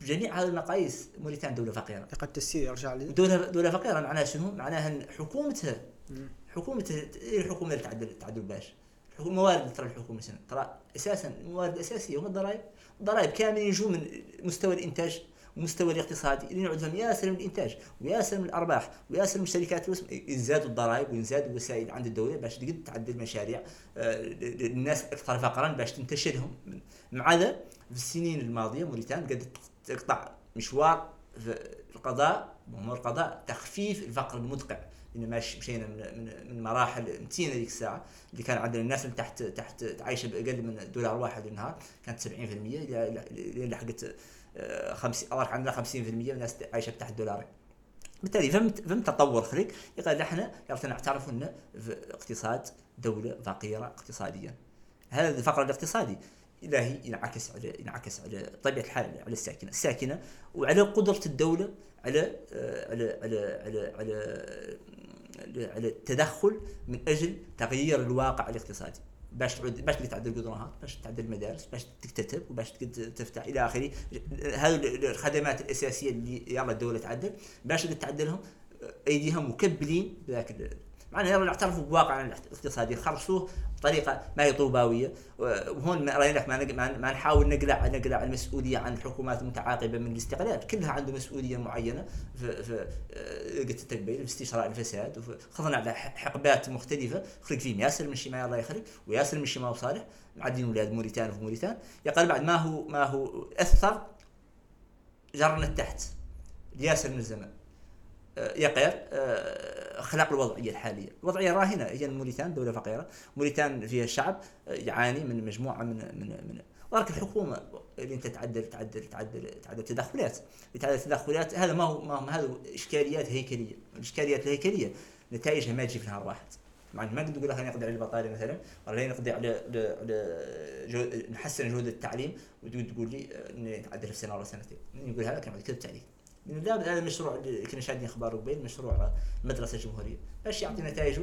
بجميع هذه المقاييس موريتان دولة فقيرة. قد تسير يرجع لي. دولة دولة فقيرة معناها شنو؟ معناها إن حكومتها حكومتها إيه الحكومة اللي تعدل تعدل باش؟ الحكومة الموارد اللي ترى الحكومة شنو؟ ترى أساسا الموارد الاساسية هم الضرائب، الضرائب كاملين يجوا من مستوى الإنتاج المستوى الاقتصادي اللي نعود فيهم ياسر من الإنتاج وياسر من الأرباح وياسر من الشركات ينزادوا الضرائب وينزادوا الوسائل عند الدولة باش تقد تعدل مشاريع آه، للناس أكثر فقرا باش تنتشلهم مع ذا في السنين الماضية موريتان قدرت تقطع مشوار في القضاء امور القضاء تخفيف الفقر المدقع. لأن ماش مشينا من من من مراحل متينة ذيك الساعة اللي كان عندنا الناس اللي تحت تحت عايشة بأقل من دولار واحد للنهار كانت 70% إلى إلى لحقت آه، 50 الله عندنا 50% من الناس عايشة تحت دولارين. بالتالي فهمت فهمت تطور خليك يقال إحنا يلا نعترف ان اقتصاد دولة فقيرة اقتصاديا. هذا الفقر الاقتصادي إلهي ينعكس على ينعكس على طبيعة الحال على الساكنة. الساكنة وعلى قدرة الدولة على على على على على على, التدخل من أجل تغيير الواقع الاقتصادي. باش تعود باش تعدل القدرات باش تعدل المدارس باش تكتتب وباش تفتح إلى آخره. هذه الخدمات الأساسية اللي يلا الدولة تعدل. باش تعدلهم أيديهم مكبلين بذاك معناها يلا نعترفوا بواقعنا الاقتصادي خرصوه بطريقه ما هي طوباوية. وهون راينا ما, ما نحاول نقلع نقلع المسؤولية عن الحكومات المتعاقبة من الاستقلال. كلها عنده مسؤولية معينة في في آه، قلت التقبيل في استشراء الفساد وخضنا على حقبات مختلفة. خرج فيهم ياسر من شيماء الله يخليك وياسر من شيماء وصالح معدين أولاد موريتان في موريتان. يقال بعد ما هو ما هو أثر جرنا التحت. لياسر من الزمن. آه، يقير آه، خلق الوضعية الحالية، الوضعية الراهنه هي موريتان دولة فقيرة، موريتان فيها شعب آه، يعاني من مجموعة من من من ولكن الحكومة اللي انت تعدل تعدل تعدل تعدل تدخلات، تعدل تدخلات هذا ما هو ما هو هذا إشكاليات هيكلية، الإشكاليات الهيكلية نتائجها ما تجي في نهار واحد. مع ما نقدر نقول نقضي على البطاله مثلا ولا نقضي على على نحسن جوده التعليم. وتقول تقول لي آه، إن نعدل في سنة ولا سنتين. نقول هذا كلام كذب لأن لا هذا المشروع اللي كنا شاهدين أخباره قبل مشروع المدرسة الجمهوريه باش يعطي نتائجه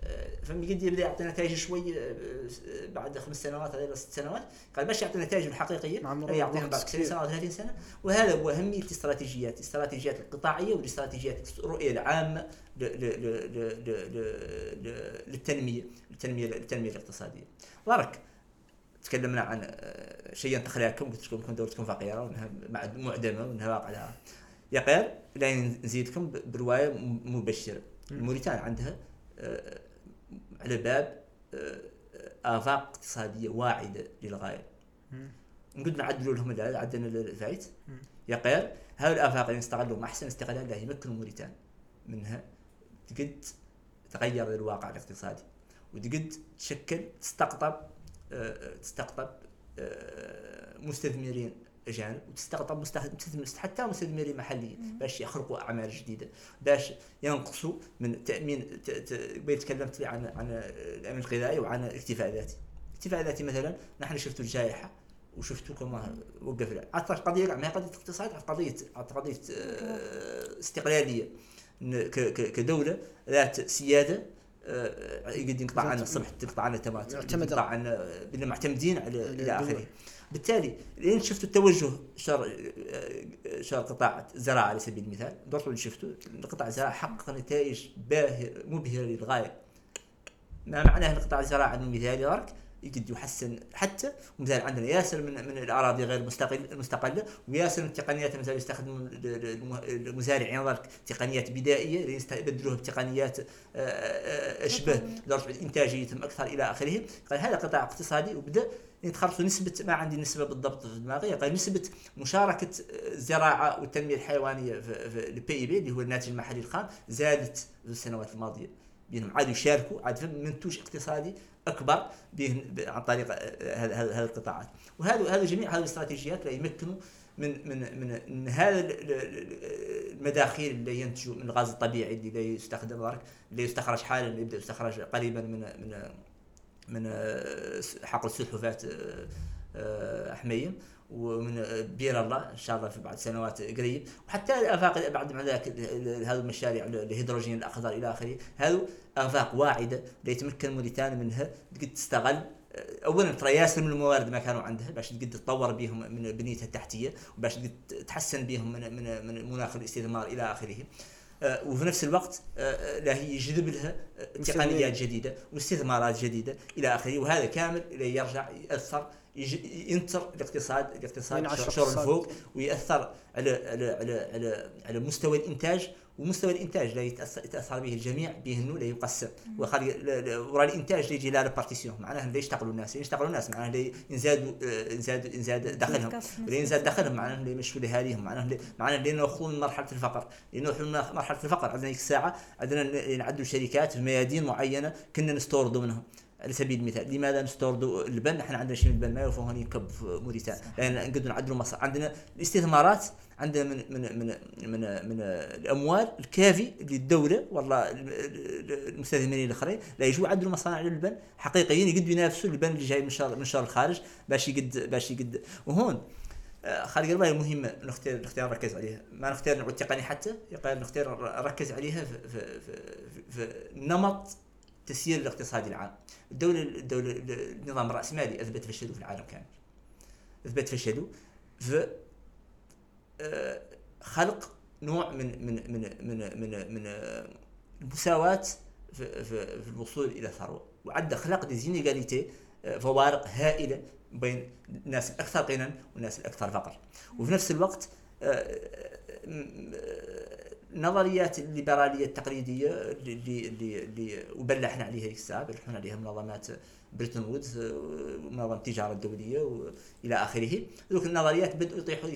آه، فمن قد يبدأ يعطي نتائج شوي آه، آه، بعد خمس سنوات هذه ست سنوات. قال باش يعطي نتائجه الحقيقية يعطينا الوقت بعد 20 كثير. سنة أو 30 سنة. وهذا هو أهمية الاستراتيجيات الاستراتيجيات القطاعية والاستراتيجيات الرؤية العامة للتنمية التنميه التنميه الاقتصادية. بارك تكلمنا عن شيء ينتقل لكم قلت لكم دولتكم فقيرة وإنها معد- معدمة وإنها واقع لها يقال لا نزيدكم ب- بروايه مبشره موريتان عندها آه، على باب آه، آفاق اقتصادية واعدة للغاية. نقد نعدلوا لهم عدلنا الفايت يقال هاي الآفاق اللي نستغلهم أحسن استغلال لا يمكن موريتان منها. تقد تغير الواقع الاقتصادي وتقد تشكل تستقطب آه، تستقطب مستثمرين. اجانب وتستقطب حتى مستثمرين محليين باش يخلقوا أعمال جديدة باش ينقصوا من تأمين قبل تكلمت عن عن الأمن الغذائي وعن الاكتفاء الذاتي الاكتفاء الذاتي مثلا نحن شفتوا الجائحة وشفتوا كما وقف عطى قضية ما هي قضية اقتصاد قضية قضية آه، استقلالية كدولة ذات سيادة آه، يقد ينقطع عنا الصبح تنقطع عنا التماتم معتمدة. ينقطع عنا معتمدين على إلى. آخره بالتالي لين شفتوا التوجه شر آه، شر قطاع الزراعة على سبيل المثال اللي شفتوا قطاع الزراعة حقق نتائج باهر مبهرة للغاية. ما معنى إن قطاع الزراعة المثالي غرك يقد يحسن حتى مثال عندنا ياسر من من الأراضي غير مستقل المستقله وياسر من التقنيات مثلا يستخدم ال- ال- المزارعين غرك تقنيات بدائية اللي يستبدلوها بتقنيات آه، آه، أشبه درجة انتاجيتهم أكثر إلى آخره. قال هذا قطاع اقتصادي وبدأ يتخرصوا نسبة ما عندي نسبة بالضبط في دماغي قال نسبة مشاركة الزراعة والتنمية الحيوانية في, في البي بي اللي هو الناتج المحلي الخام زادت في السنوات الماضية. بينهم عادوا يشاركوا عاد منتوج اقتصادي أكبر عن طريق آه، هذه القطاعات. وهذا هذا جميع هذه الاستراتيجيات لا يمكنوا من من من من هذا ال- ال- ال- المداخيل اللي ينتجوا من الغاز الطبيعي اللي لا يستخدم اللي يستخرج حالا اللي يبدأ يستخرج قريبا من من من آه، حقل سلحفاة آه، آه، حميم ومن بير الله إن شاء الله في بعد سنوات قريب. وحتى الآفاق بعد ال- ال- هذه المشاريع ال- الهيدروجين الأخضر إلى آخره هذو آفاق واعدة لا يتمكن موريتانيا منها قد تستغل اولا ترى ياسر من الموارد ما كانوا عندها باش قد تطور بهم من بنيتها التحتية وباش قد تحسن بهم من من من مناخ الاستثمار إلى آخره. وفي نفس الوقت آه، لا هي يجذب لها آه، تقنيات جديدة واستثمارات جديدة إلى آخره وهذا كامل يرجع يأثر ينتر الاقتصاد الاقتصاد الاقتصاد. الفوق ويأثر على على على على, على مستوى الإنتاج ومستوى الإنتاج لا يتأثر, به الجميع به انه لا يقسم. وخلي ورا الإنتاج لا يجي لا بارتيسيون معناها لا يشتغلوا الناس لا يشتغلوا الناس معناها لا ينزادوا آه، ينزاد ينزاد دخلهم. ولا ينزاد دخلهم معناها لا يمشوا لاهاليهم معناها لا- معناها لا ينوخون من مرحله الفقر من مرحلة الفقر عندنا ديك الساعة عندنا نعدوا شركات في ميادين معينة كنا نستوردوا منهم. على سبيل المثال. لماذا نستوردوا اللبن نحن عندنا شيء من البن ما يوفى هون يكب في موريتانيا. لأن نقدروا نعدلوا مصر عندنا الاستثمارات عندنا من من من من من الأموال الكافي للدوله والله ال- ال- المستثمرين الآخرين لا يجوا يعدلوا مصانع للبن. حقيقيين يقدروا ينافسوا البن اللي جاي من شهر من شهر الخارج باش يقد باش يقد. وهون آه، خالد قرباي مهمة نختار الاختيار نركز عليها. ما نختار نعود تقني حتى يقال نختار نركز عليها في, في, في, في, في نمط تسيير الاقتصادي العام. الدولة الدولة النظام الرأسمالي أثبت فشله في العالم كامل. أثبت فشله في آه، خلق نوع من من من من من, من المساواة في, في, في الوصول إلى ثروة. وعد خلق دي زينيغاليتي آه، فوارق هائلة بين الناس الأكثر غنى والناس الأكثر فقر. وفي نفس الوقت آه، نظريات الليبرالية التقليدية اللي اللي اللي وبلحنا عليها ذيك الساعة بلحنا عليها منظمات بريتون وودز ومنظمه التجارة الدولية وإلى آخره. ذوك النظريات بدأوا يطيحوا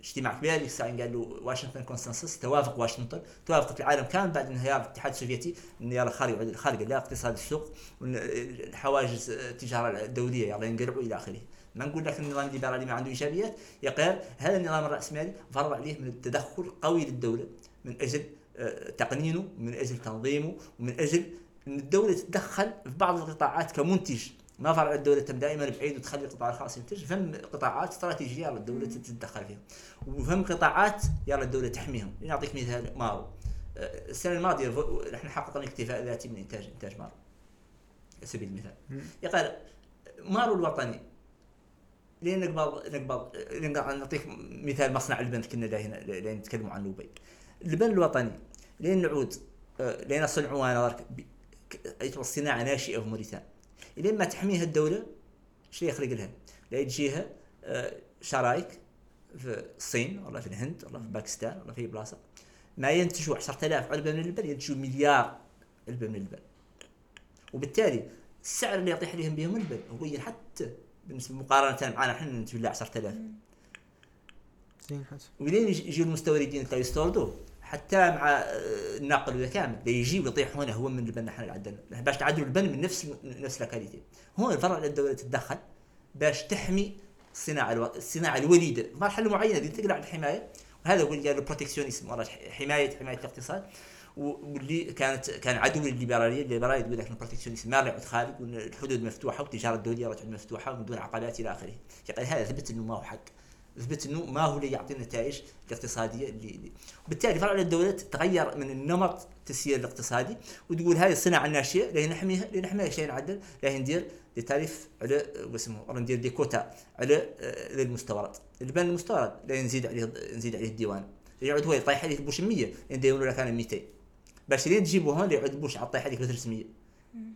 اجتماع كبير. اللي الساعة قالوا Washington Consensus توافق واشنطن توافقت العالم كامل بعد انهيار الاتحاد السوفيتي انهيار الخارج الخارج لا اقتصاد السوق الحواجز التجارة الدولية يعني ينقلعوا إلى آخره. ما نقول لك النظام الليبرالي ما عنده إيجابيات يقال هذا النظام الرأسمالي فرض عليه من التدخل قوي للدولة من أجل آه، تقنينه من أجل تنظيمه ومن أجل إن الدولة تتدخل في بعض القطاعات كمنتج. ما فرع الدولة تم دائما بعيد وتخلي القطاع الخاص ينتج فهم قطاعات استراتيجية يلا الدولة تتدخل فيها وفهم قطاعات يلا الدولة تحميهم. نعطيك مثال مارو. آه، السنة الماضية نحن حققنا اكتفاء ذاتي من إنتاج إنتاج مارو. على سبيل المثال يقال مارو الوطني لين نقبض نقبض نعطيك مثال مصنع البن كنا هنا لين نتكلموا عن دبي البن الوطني لين نعود آه، لين صنعوا أنا الصناعة ناشئة في موريتانيا. لين ما تحميها الدولة شو يخرق لها؟ لا تجيها آه، شرايك في الصين ولا في الهند ولا في باكستان ولا في بلاصة. ما ينتجوا 10000 علبة من البن ينتجوا مليار علبة من البن. وبالتالي السعر اللي يطيح عليهم بهم البن هو حتى بالنسبة مقارنة معنا إحنا ننتج له 10000 زين حسن ولين يجوا المستوردين اللي يستوردوه حتى مع آه، الناقل ولا كامل يجي ويطيح هنا هو من البن إحنا اللي عندنا باش تعدلوا البن من نفس نفس لاكاليتي هون الفرع الدولة تتدخل باش تحمي الصناعه ألو... الصناعه الوليده في مرحلة معينة تقلع الحماية. وهذا هو اللي ال protectionnisme حمايه حماية الاقتصاد. واللي كانت كان عدو للليبراليه الليبرالية تقول لك ال protectionnisme ما يعود خالد والحدود مفتوحة والتجارة الدولية راه تعود مفتوحة ومن دون عقبات إلى آخره. يعني هذا ثبت إنه ما هو حق. ثبت إنه ما هو اللي يعطي النتائج الاقتصادية اللي بالتالي فرع الدولة تغير من النمط التسيير الاقتصادي وتقول هذه الصناعه الناشئه لين نحميها شيء نعدل؟ ندير دي تعريف على واسمه ندير دي كوتا على آه، المستورد البن المستورد لين نزيد عليه نزيد عليه الديوان. يعود هو يطيح عليه بوش 100 يديروا لك أنا 200 باش لين تجيبوا هون يعود بوش على هذيك 300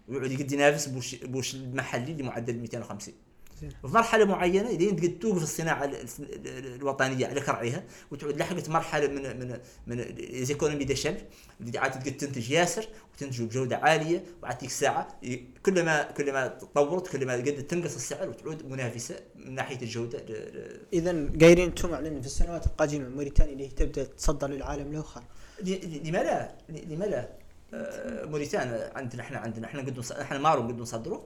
ويعود يقد ينافس بوش بوش المحلي اللي معدل 250 في مرحلة معينة لين تقد توقف الصناعة الوطنية على كرعيها وتعود لحقت مرحلة من من من ليزيكونومي دي شيل اللي عاد تقد تنتج ياسر وتنتج بجودة عالية وعاد تيك ساعة. كلما كلما تطورت كلما قد تنقص السعر وتعود منافسة من ناحية الجودة اذا قايرين أنتم على في السنوات القادمة موريتانيا اللي تبدأ تصدر للعالم الآخر. لما لا لما لا آه، موريتانيا عندنا إحنا عندنا إحنا قد إحنا مارو قد نصدره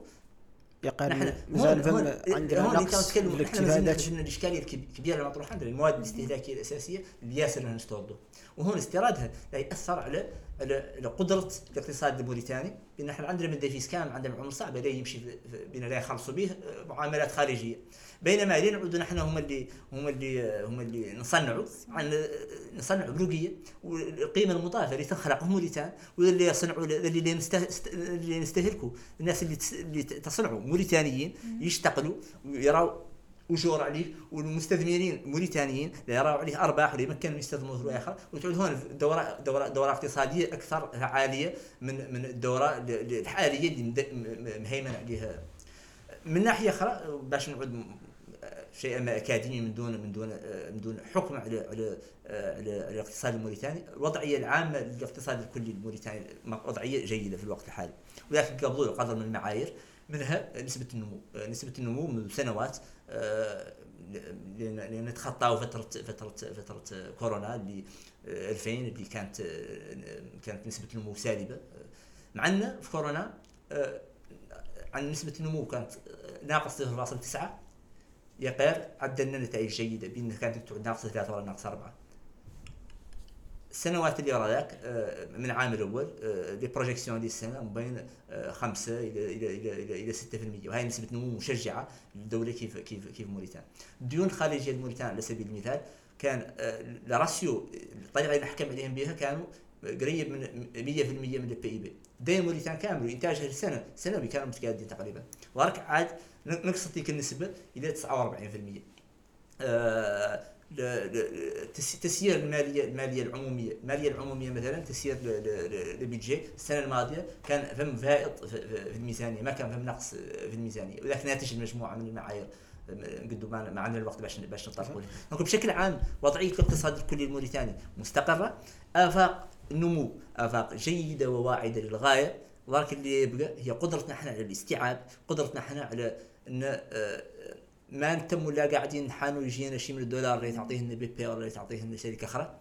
يقال نحن مازال عندنا نقص إحنا الإشكالية الكبيرة المطروحه عندنا المواد الاستهلاكية الأساسية اللي ياسر نستورده وهون استيرادها لا يأثر على على قدرة الاقتصاد الموريتاني لأن إحنا عندنا من ديفيس كامل عندنا عمله صعبه لا يمشي بنا لا يخلصوا به آه، معاملات خارجية. بينما لين نعودوا نحن هم اللي هم اللي هم اللي نصنعوا عن نصنعوا بلوقيه والقيمة المضافة اللي تخلق موريتان واللي يصنعوا اللي اللي نستهلكوا الناس اللي اللي تصنعوا موريتانيين يشتغلوا ويراوا اجور عليه والمستثمرين موريتانيين يراوا عليه أرباح ولا يمكنهم يستثمروا في اخر وتعود هون دوره دوره دورة اقتصادية أكثر عالية من من الدورة الحالية اللي مهيمن عليها. من ناحية أخرى باش نعود شيئا ما أكاديمي من دون من دون من دون حكم على على على الاقتصاد الموريتاني. الوضعية العامة للاقتصاد الكلي الموريتاني وضعية جيدة في الوقت الحالي. ولكن قبضوا قدر من المعايير منها نسبة النمو. نسبة النمو منذ سنوات لأن نتخطاو فترة فترة فترة كورونا اللي 2000 اللي كانت كانت نسبة النمو سالبة. معنا في كورونا عن نسبة النمو كانت ناقص 0.9 يقال عدلنا نتائج جيدة بان كانت تعود ناقص ثلاثة ولا ناقص أربعة. السنوات اللي وراء ذاك آه، من العام الأول les آه، projections ديال السنة من بين 5 آه، إلى إلى إلى إلى 6% وهي نسبة نمو مشجعة للدولة كيف كيف كيف موريتان الديون الخارجيه لموريتان على سبيل المثال كان ال ratio الطريقة اللي نحكم عليهم بها كانوا قريب من 100% من ال PIB. دين موريتان كامل انتاجها السنة سنوي كانوا متقادين تقريبا. وراك عاد نقصت تلك النسبة إلى 49% آه ل- ل- تس- تسيير الماليه المالية العمومية. المالية العمومية مثلا تسيير ال budget السنة الماضية كان فم فائض في- الميزانية ما كان فم نقص في الميزانية. ولكن ناتج المجموعة من المعايير. قد ما عندنا الوقت باش باش نطرقوا donc بشكل عام وضعية الاقتصاد الكلي الموريتاني مستقرة. آفاق النمو آفاق جيدة وواعدة للغاية. ولكن اللي يبقى هي قدرتنا إحنا على الاستيعاب قدرتنا إحنا على إن آه، ما نتم ولا قاعدين نحانوا يجينا شي من الدولار اللي تعطيه لنا BP ولا اللي تعطيه لنا شركة أخرى.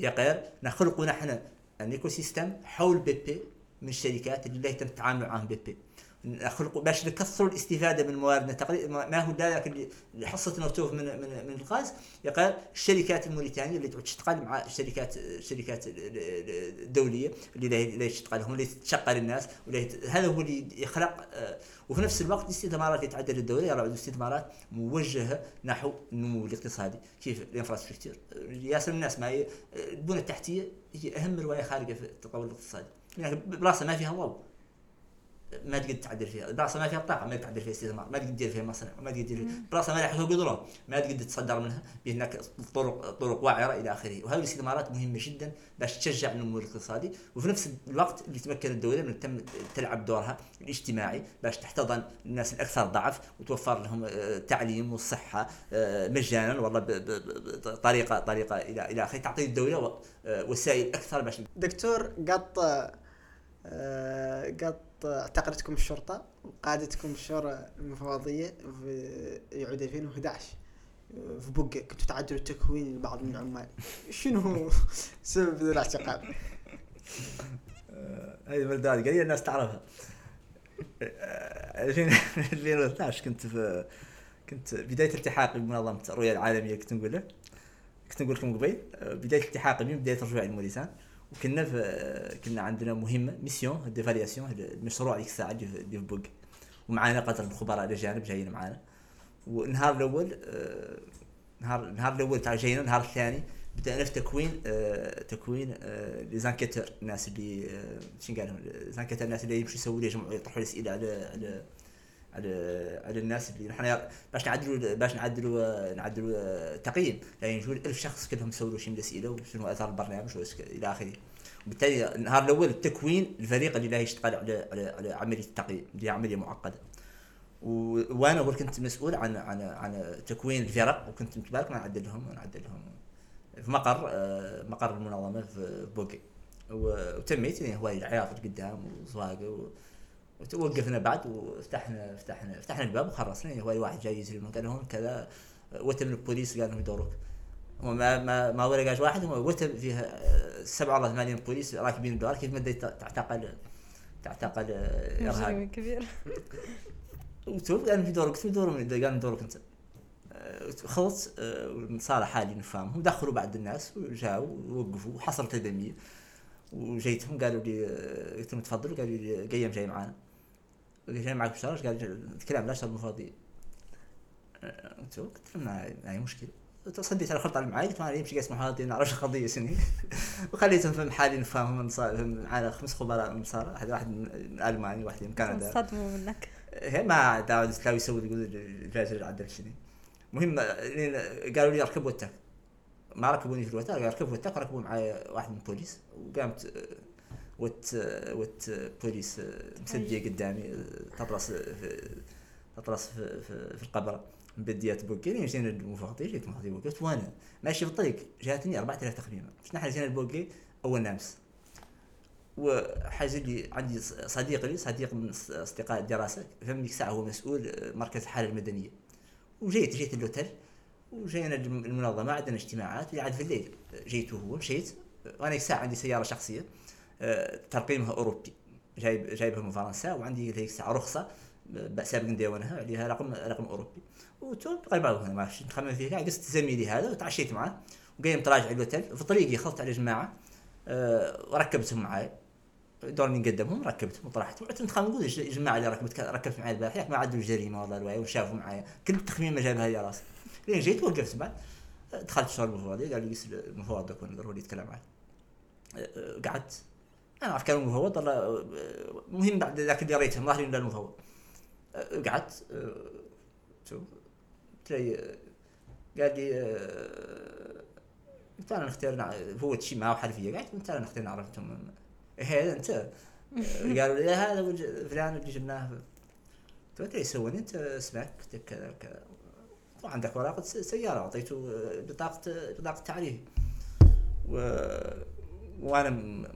يا غير نخلقوا نحن un écosystème حول BP من الشركات اللي لا يتم التعامل معاهم BP. نخلقوا باش نكثروا الاستفادة من مواردنا تقريبا ما هو اللي حصه نرتوف من من من الغاز يقال الشركات الموريتانية اللي تشتغل مع الشركات الشركات الدولية اللي لا- تشتغل هم اللي ولا يت- هذا هو اللي يخلق آه، وفي نفس الوقت الاستثمارات اللي تعدل الدولة يرى استثمارات موجهة نحو النمو الاقتصادي. كيف؟ الانفراستركتور ياسر الناس ما هي البنى التحتية هي أهم رواية خارجة في التطور الاقتصادي. يعني براسها ما فيها ضوء ما تقدر تعدل فيها. براسها ما فيها طاقه ما تقدر تعدل فيها استثمار ما تقدر تدير فيها مصنع ما تقدر تدير فيها براسها ما لها حقوق قدره ما تقدر تصدر منها بهناك طرق طرق واعرة إلى آخره. وهذه الاستثمارات مهمة جدا باش تشجع النمو الاقتصادي وفي نفس الوقت اللي تمكن الدولة من تم تلعب دورها الاجتماعي باش تحتضن الناس الأكثر ضعف وتوفر لهم آه، تعليم والصحه آه، مجانا. والله بطريقه طريقة إلى إلى آخره. تعطي الدولة آه، وسائل أكثر باش دكتور قط قط اعتقلتكم الشرطة وقادتكم الشورى المفوضية في يعود 2011 في بقة كنتوا تعدلوا التكوين لبعض من العمال. شنو سبب الاعتقال؟ هذه بلدات قليل الناس تعرفها. 2012 كنت في كنت بداية التحاقي بمنظمة الرؤية العالمية كنت نقول كنت نقول لكم قبيل بداية التحاقي من بداية الرجوع الموريتان وكنا في كنا عندنا مهمة mission d'évaluation المشروع ديك الساعة اللي في بوك ومعنا قدر من الخبراء الاجانب جايين معنا والنهار الأول آه، نهار النهار الأول تاع جاينا النهار الثاني بدأنا في تكوين آه تكوين آه les enquêteurs الناس اللي شنو قال لهم enquêteurs الناس اللي يمشوا يسووا يجمعوا يطرحوا الأسئلة على على على على الناس اللي نحن باش نعدلوا باش نعدلوا نعدلوا تقييم. يعني نجوا 1000 شخص كلهم يسووا شي من الاسئله وشنو آثار البرنامج إلى آخره. وبالتالي النهار الأول التكوين الفريق اللي لا يشتغل على على على عملية التقييم اللي عملية معقدة. وأنا كنت مسؤول عن عن عن تكوين الفرق وكنت متبارك نعدل لهم ونعدل لهم في مقر آه، مقر المنظمة في بوكي. وتميت يعني هواي العياط قدام وزواقه و- وتوقفنا بعد وفتحنا فتحنا فتحنا الباب وخلصنا. يعني واحد جاي يجري قال لهم كذا وتم البوليس قال لهم يدوروك هو ما ما ما ورقاش واحد وتم فيها آه، سبعة ولا ثمانية بوليس راكبين الدوار كيف ما تعتقل تعتقل آه، ارهابي مجرم كبير. وتوب قال في دورك في دور قال دورك أنت. آه، خلص صار حالي نفهمهم. دخلوا بعض الناس وجاوا ووقفوا وحصلت دمية وجيتهم قالوا لي قلت لهم تفضلوا قالوا لي قيم جاي معانا. جاي معك بشارج قال الكلام لا شرط مفاضية آه، قلت له قلت لهم ما ما هي مشكلة. تصديت على الخطة اللي معي قلت أنا يمشي قسم محاضرين نعرفش القضية شنو هي. وخليتهم في حالي نفهمهم معنا خمس خبراء من صار واحد واحد من ألماني واحد من كندا. صدموا منك. هي ما داود تلاوي يسوي يقول الجائزه عدل شنو. المهم قالوا لي اركب وتاك ما ركبوني في الوتاك ركبوا وتاك ركبوا معي واحد من البوليس وقامت وت آه، وت آه، بوليس آه، مسديه قدامي آه، تطرس في تطرس في, في, في القبره بديات بوكي لين جينا المفاوضين جيت مفاوضي بوكي وأنا ماشي في الطريق جاتني 4000 تقريبا. نحن جينا البوكي أول نامس وحاجة لي عندي صديق لي صديق من أصدقاء الدراسة في ديك الساعة هو مسؤول آه، مركز الحالة المدنية. وجيت جيت الاوتيل وجينا الم- المنظمه عندنا اجتماعات اللي عاد في الليل. جيت وهو مشيت. وأنا ديك الساعة عندي سيارة شخصية. آه، ترقيمها أوروبي. جايب جايبها من فرنسا وعندي ديك الساعة رخصة سابق نداونها عليها رقم رقم أوروبي. قال بعض هنا ماشي نخمم فيه قست زميلي هذا وتعشيت معاه وقايم تراجع في طريقي خلطت على جماعة آه، وركبتهم معاي دورني نقدمهم ركبتهم وطرحت. وعدت نتخمم نقول الج- الجماعه اللي ركبت ركبت معي البارح ما عدوا الجريمه والله الواعي وشافوا معايا. كل التخميم ما جابها هي راسي. لين جيت وقفت بعد. دخلت شهر المفوضيه قال لي المفوض هو اللي يتكلم معي أه، قعدت. أنا اعرف كان المفوض أه، مهم بعد ذاك اللي ريتهم ظهري ولا المفوض أه، قعدت أه، شوف أه، قال لي آه، انت أنا نختار هو تشي معه حرفية قالت انت أنا نختار نعرف أنتم هذا أنت. آه، قالوا لي هذا فلان اللي جبناه. قلت له إيش سووني أنت اسمك كذا كذا وعندك ورقه سيارة أعطيته آه، بطاقة بطاقة تعريف و وأنا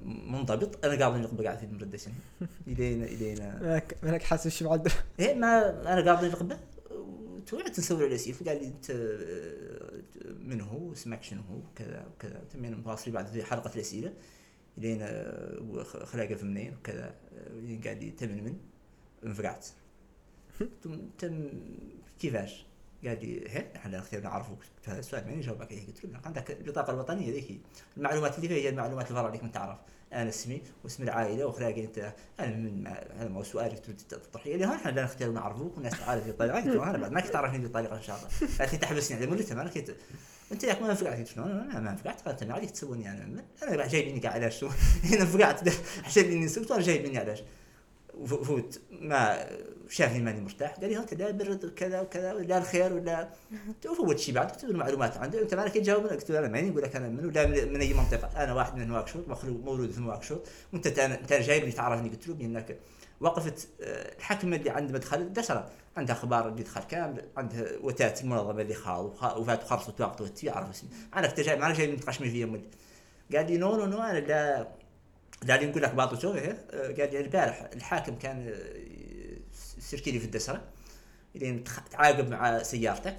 منضبط. أنا قاعد نقبل قاعد في الين الين مالك مالك حاسس شي بعد؟ إيه ما أنا قاعد نقبل توعدت نسوي له الأسئلة. فقال لي أنت آه، من هو؟ اسمك شنو هو؟ كذا وكذا. تمين مواصلين بعد في حلقة الأسئلة. الين خلاقة في منين؟ وكذا. قال لي تم من من؟ انفقعت. تم كيفاش؟ قال لي هي إحنا اختيار نعرفك هذا السؤال ماني جاوبك عليه قلت له عندك البطاقة الوطنية ذيك. المعلومات اللي فيها هي المعلومات الفرع اللي كنت تعرف. أنا اسمي واسم العائلة وخلاقي أنت. أنا من ما هذا ما هو سؤالك تريد تطرحي لي. ها إحنا لا نختار نعرفوك والناس تعرف في الطريقة قلت له أنا بعد ما كنت تعرفني في الطريقة إن شاء الله. لكن تحبسني على مدة أنا كنت انت ياك ما انفقعت قلت له أنا ما- ما انفقعت قالت أنا عليك تسووني أنا. أنا علاج شو هنا انفقعت عشان إني سكت وأنا جايبيني علاج وف- فوت. ما شافني ماني مرتاح. قال لي انت لا برد كذا وكذا ولا الخير ولا فوت شي بعد. له المعلومات عندي. انت مالك تجاوب قلت له أنا ماني أقول لك أنا من ولا من, أي منطقة. أنا واحد من نواكشوط مخلوق مولود في نواكشوط وأنت انت جايبني تعرفني. قلت له بانك وقفت آه، الحكمه اللي عند مدخل دشره عندها أخبار اللي دخل كامل. عندها وتات المنظمه اللي خاض وفات خرصت وقت وتي كنت جاي ما أنا جاي فيا مولي قال لي نو نو نو أنا لا لا نقول لك إيه؟ آه، قال لي البارح الحاكم كان آه، يسركي لي في الدسرة لين تعاقب مع سيارتك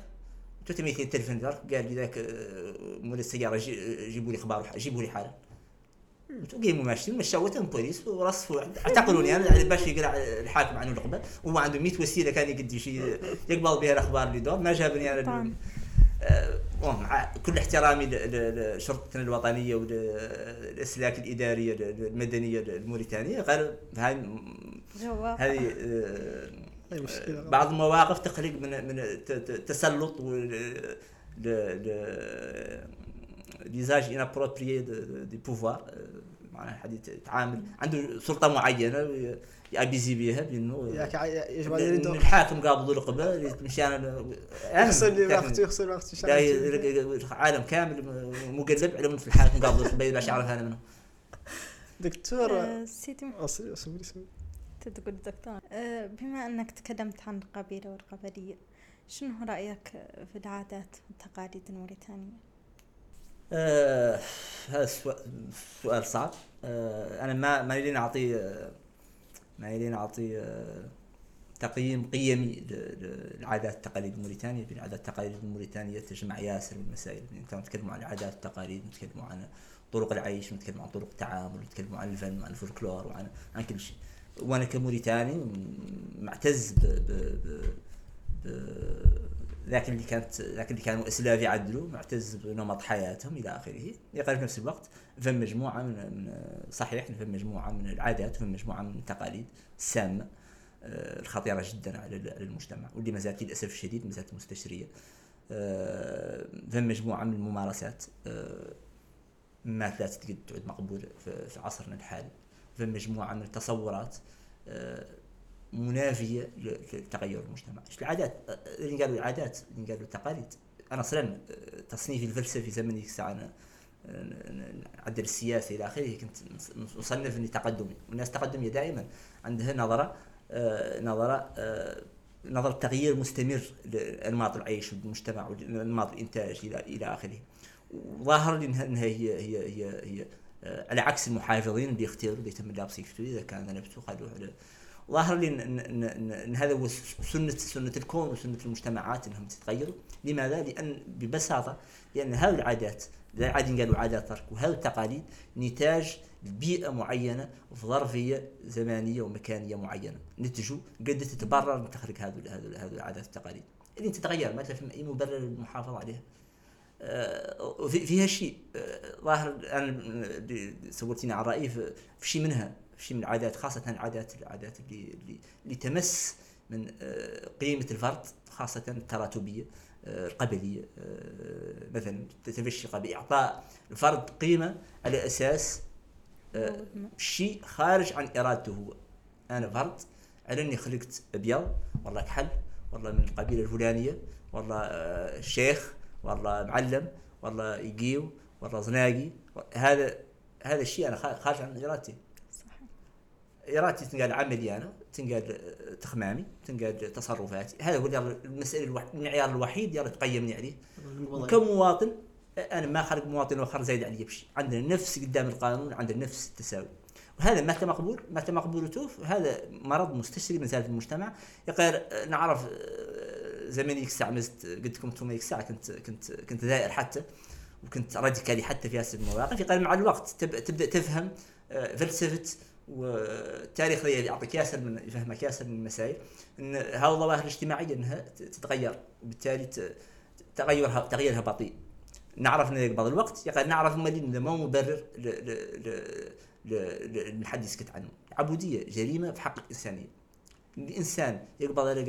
قلت له 200 تلفون درهم قال لي ذاك آه، مول السيارة جي- جيبوا لي أخبار جيبوا لي حاله قيموا ماشي. مشاوتهم بوليس ورصفوا اعتقلوني أنا باش يقرأ الحاكم عنه الرقبه وهو عنده 100 وسيلة كان يقد يقبل بها الأخبار اللي دور. ما جابني أنا المهم مع كل احترامي لشرطتنا الوطنية والاسلاك الإدارية المدنية الموريتانية. غير هاي هذه مشكلة. بعض المواقف تخلق من من ت- ت- تسلط و ليزاج انابروبريي دي بوفوار معناها حد يتعامل عنده سلطة معينة يابيزي بها بانه يجب الحاكم قابض الرقبه أنا يخسر لي أنا- وقته يخسر. ي- عالم كامل مقلب على من في الحاكم قابض الرقبه باش يعرف أنا منه دكتور آه، سيدي اصلي اسمي تقول دكتور آه، بما أنك تكلمت عن القبيلة والقبلية شنو رأيك في العادات والتقاليد الموريتانية؟ آه هذا سؤال سؤال صعب. آه أنا ما ما نعطي آه ما لي نعطي آه تقييم قيمي للعادات والتقاليد الموريتانية. بين العادات والتقاليد الموريتانية تجمع ياسر من المسائل يعني نتكلموا عن العادات والتقاليد نتكلموا عن طرق العيش نتكلموا عن طرق التعامل نتكلموا عن الفن وعن الفولكلور وعن عن كل شيء. وأنا كموريتاني معتز ب, ب, ب, ب ذاك اللي كانت ذاك اللي كانوا أسلاف يعدلوا معتز بنمط حياتهم إلى آخره. يقال في نفس الوقت فهم مجموعة من, صحيح فهم مجموعة من العادات فهم مجموعة من التقاليد السامه آه، الخطيرة جدا على ال- على المجتمع واللي ما زالت للأسف الشديد ما زالت مستشرية. آه، فهم مجموعة من الممارسات آه، ما لا تعد مقبوله في في عصرنا الحالي. فهم مجموعة من التصورات منافية لتغير المجتمع. العادات؟ اللي قالوا العادات اللي قالوا التقاليد. أنا أصلا آه، تصنيفي الفلسفي زمن ذيك الساعة ن- نعدل السياسي إلى آخره. كنت مص- مصنف إني تقدمي. والناس تقدميه دائما. عندها نظرة آه، نظرة آه، نظرة تغيير مستمر لأنماط العيش والمجتمع وأنماط الإنتاج إلى إلى آخره. وظاهر لي إنها هي هي هي هي على عكس المحافظين اللي يختاروا اللي يتم لابس يفتوا إذا كان لبسوا خلوه على ظاهر لي إن, إن, إن, إن, هذا هو س- سنة سنة الكون وسنة المجتمعات إنهم تتغيروا، لماذا؟ لأن ببساطة لأن هذه العادات لا عاد قالوا عادات ترك وهذه التقاليد نتاج بيئة معينة في ظرفية زمانية ومكانية معينة. نتجوا قد تتبرر من تخرج هذه العادات والتقاليد. اللي تتغير ما تفهم أي مبرر للمحافظة عليها. آه، وفي فيها شيء آه، ظاهر أنا سولتيني عن رأيي في شيء منها. شيء من العادات خاصة العادات العادات اللي اللي, اللي تمس من آه، قيمة الفرد خاصة التراتبية آه، القبلية آه، مثلا تتفشي قبل إعطاء الفرد قيمة على أساس شيء خارج عن إرادته هو. أنا فرد على أني خلقت أبيض والله كحل والله من القبيلة الفلانية والله شيخ والله معلم والله يقيو والله زناقي هذا هذا الشيء أنا خارج عن إرادتي. ارادتي تنقال عملي أنا تنقال تخمامي تنقال تصرفاتي. هذا هو المسألة الوحيد المعيار الوحيد اللي تقيمني عليه. كمواطن أنا ما خلق مواطن اخر زايد علي بشيء عندنا نفس قدام القانون عندنا نفس التساوي. وهذا متى مقبول متى مقبول توف. هذا مرض مستشري من زاد المجتمع. نعرف آه، زمان ديك الساعة مزت قلت لكم أنتم ديك الساعة كنت كنت كنت دائر حتى وكنت راديكالي حتى في هذه المواقف. يقال مع الوقت تبدأ تفهم آه، فلسفة والتاريخ يعطيك ياسر من يفهمك ياسر من المسائل إن هذه الظواهر الاجتماعية انها تتغير وبالتالي تغيرها تغييرها بطيء. نعرف إن بعض الوقت يقال نعرف ان ما مبرر لحد يسكت عنه. العبوديه جريمة في حق الانسانيه الإنسان يقبض على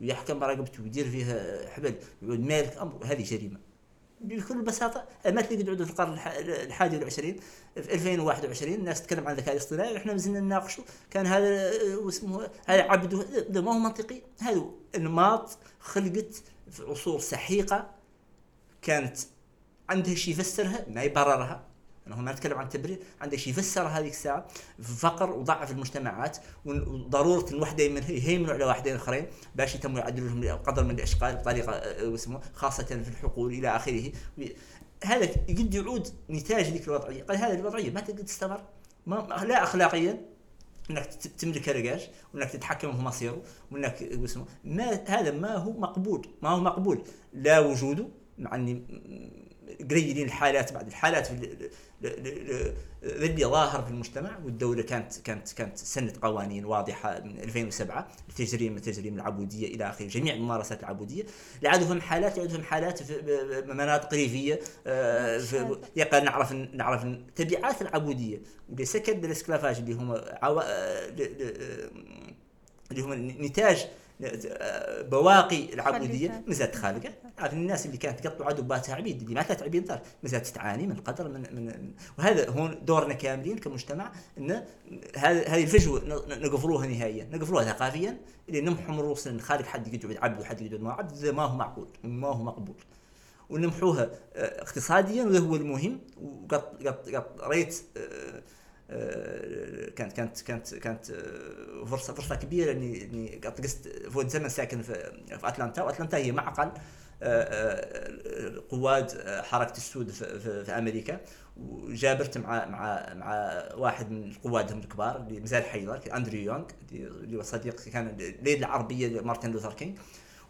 ويحكم برقبته ويدير فيها حبل ويعود مالك أمر هذه جريمة. بكل بساطة ما تلقى تعود في القرن الحادي والعشرين في 2021 الناس تتكلم عن الذكاء الاصطناعي وإحنا مازلنا نناقشه كان هذا واسمه هذا عبده ما هو منطقي. هذا انماط خلقت في عصور سحيقة كانت عندها شيء يفسرها ما يبررها. أنا ما نتكلم عن التبرير عنده شيء يفسر هذيك الساعة فقر وضعف المجتمعات وضروره الوحده منها يهيمنوا على واحدين آخرين باش يتموا يعدلوا لهم قدر من الاشقاء بطريقة آه، اسمه خاصة في الحقول إلى آخره. هذا قد يعود نتاج ذيك الوضعية. قال هذه الوضعية ما تقدر تستمر. ما لا اخلاقيا إنك تملك رقاش وإنك تتحكم في مصيره وإنك اسمه ما هذا ما هو مقبول. ما هو مقبول. لا وجوده مع إني قليلين الحالات بعد. الحالات اللي ظاهر في المجتمع والدولة كانت كانت كانت سنت قوانين واضحة من 2007 لتجريم تجريم العبودية إلى آخره جميع الممارسات العبودية. لعدوا فهم حالات لعدوا فهم حالات في مناطق ريفية آه، يقال نعرف نعرف تبعات العبودية اللي سكت الاسكلافاج اللي هم عوا... آه، اللي هم نتاج بواقي العبوديه مازالت خالقة. عارف الناس اللي كانت تقطع دباتها عبيد اللي ما كانت عبيد دار مازالت تعاني من قدر من من وهذا هون دورنا كاملين كمجتمع إن هذه الفجوة نقفلوها نهائيا نقفلوها ثقافيا اللي نمحو من رؤوسنا نخالق حد يقعد عبد وحد يقعد ما عبد ما هو معقول ما هو مقبول. ونمحوها آه، اقتصاديا وهذا هو المهم وقط قط قط ريت آه، كانت كانت كانت كانت آه، فرصه فرصة كبيرة اني إني قست فوت زمن ساكن في, أتلانتا وأتلانتا هي معقل آه، قواد حركة السود في, أمريكا وجابرت مع مع مع واحد من قوادهم الكبار اللي مازال حي أندريو يونغ اللي هو صديق كان ليد العربية مارتن لوثر كينج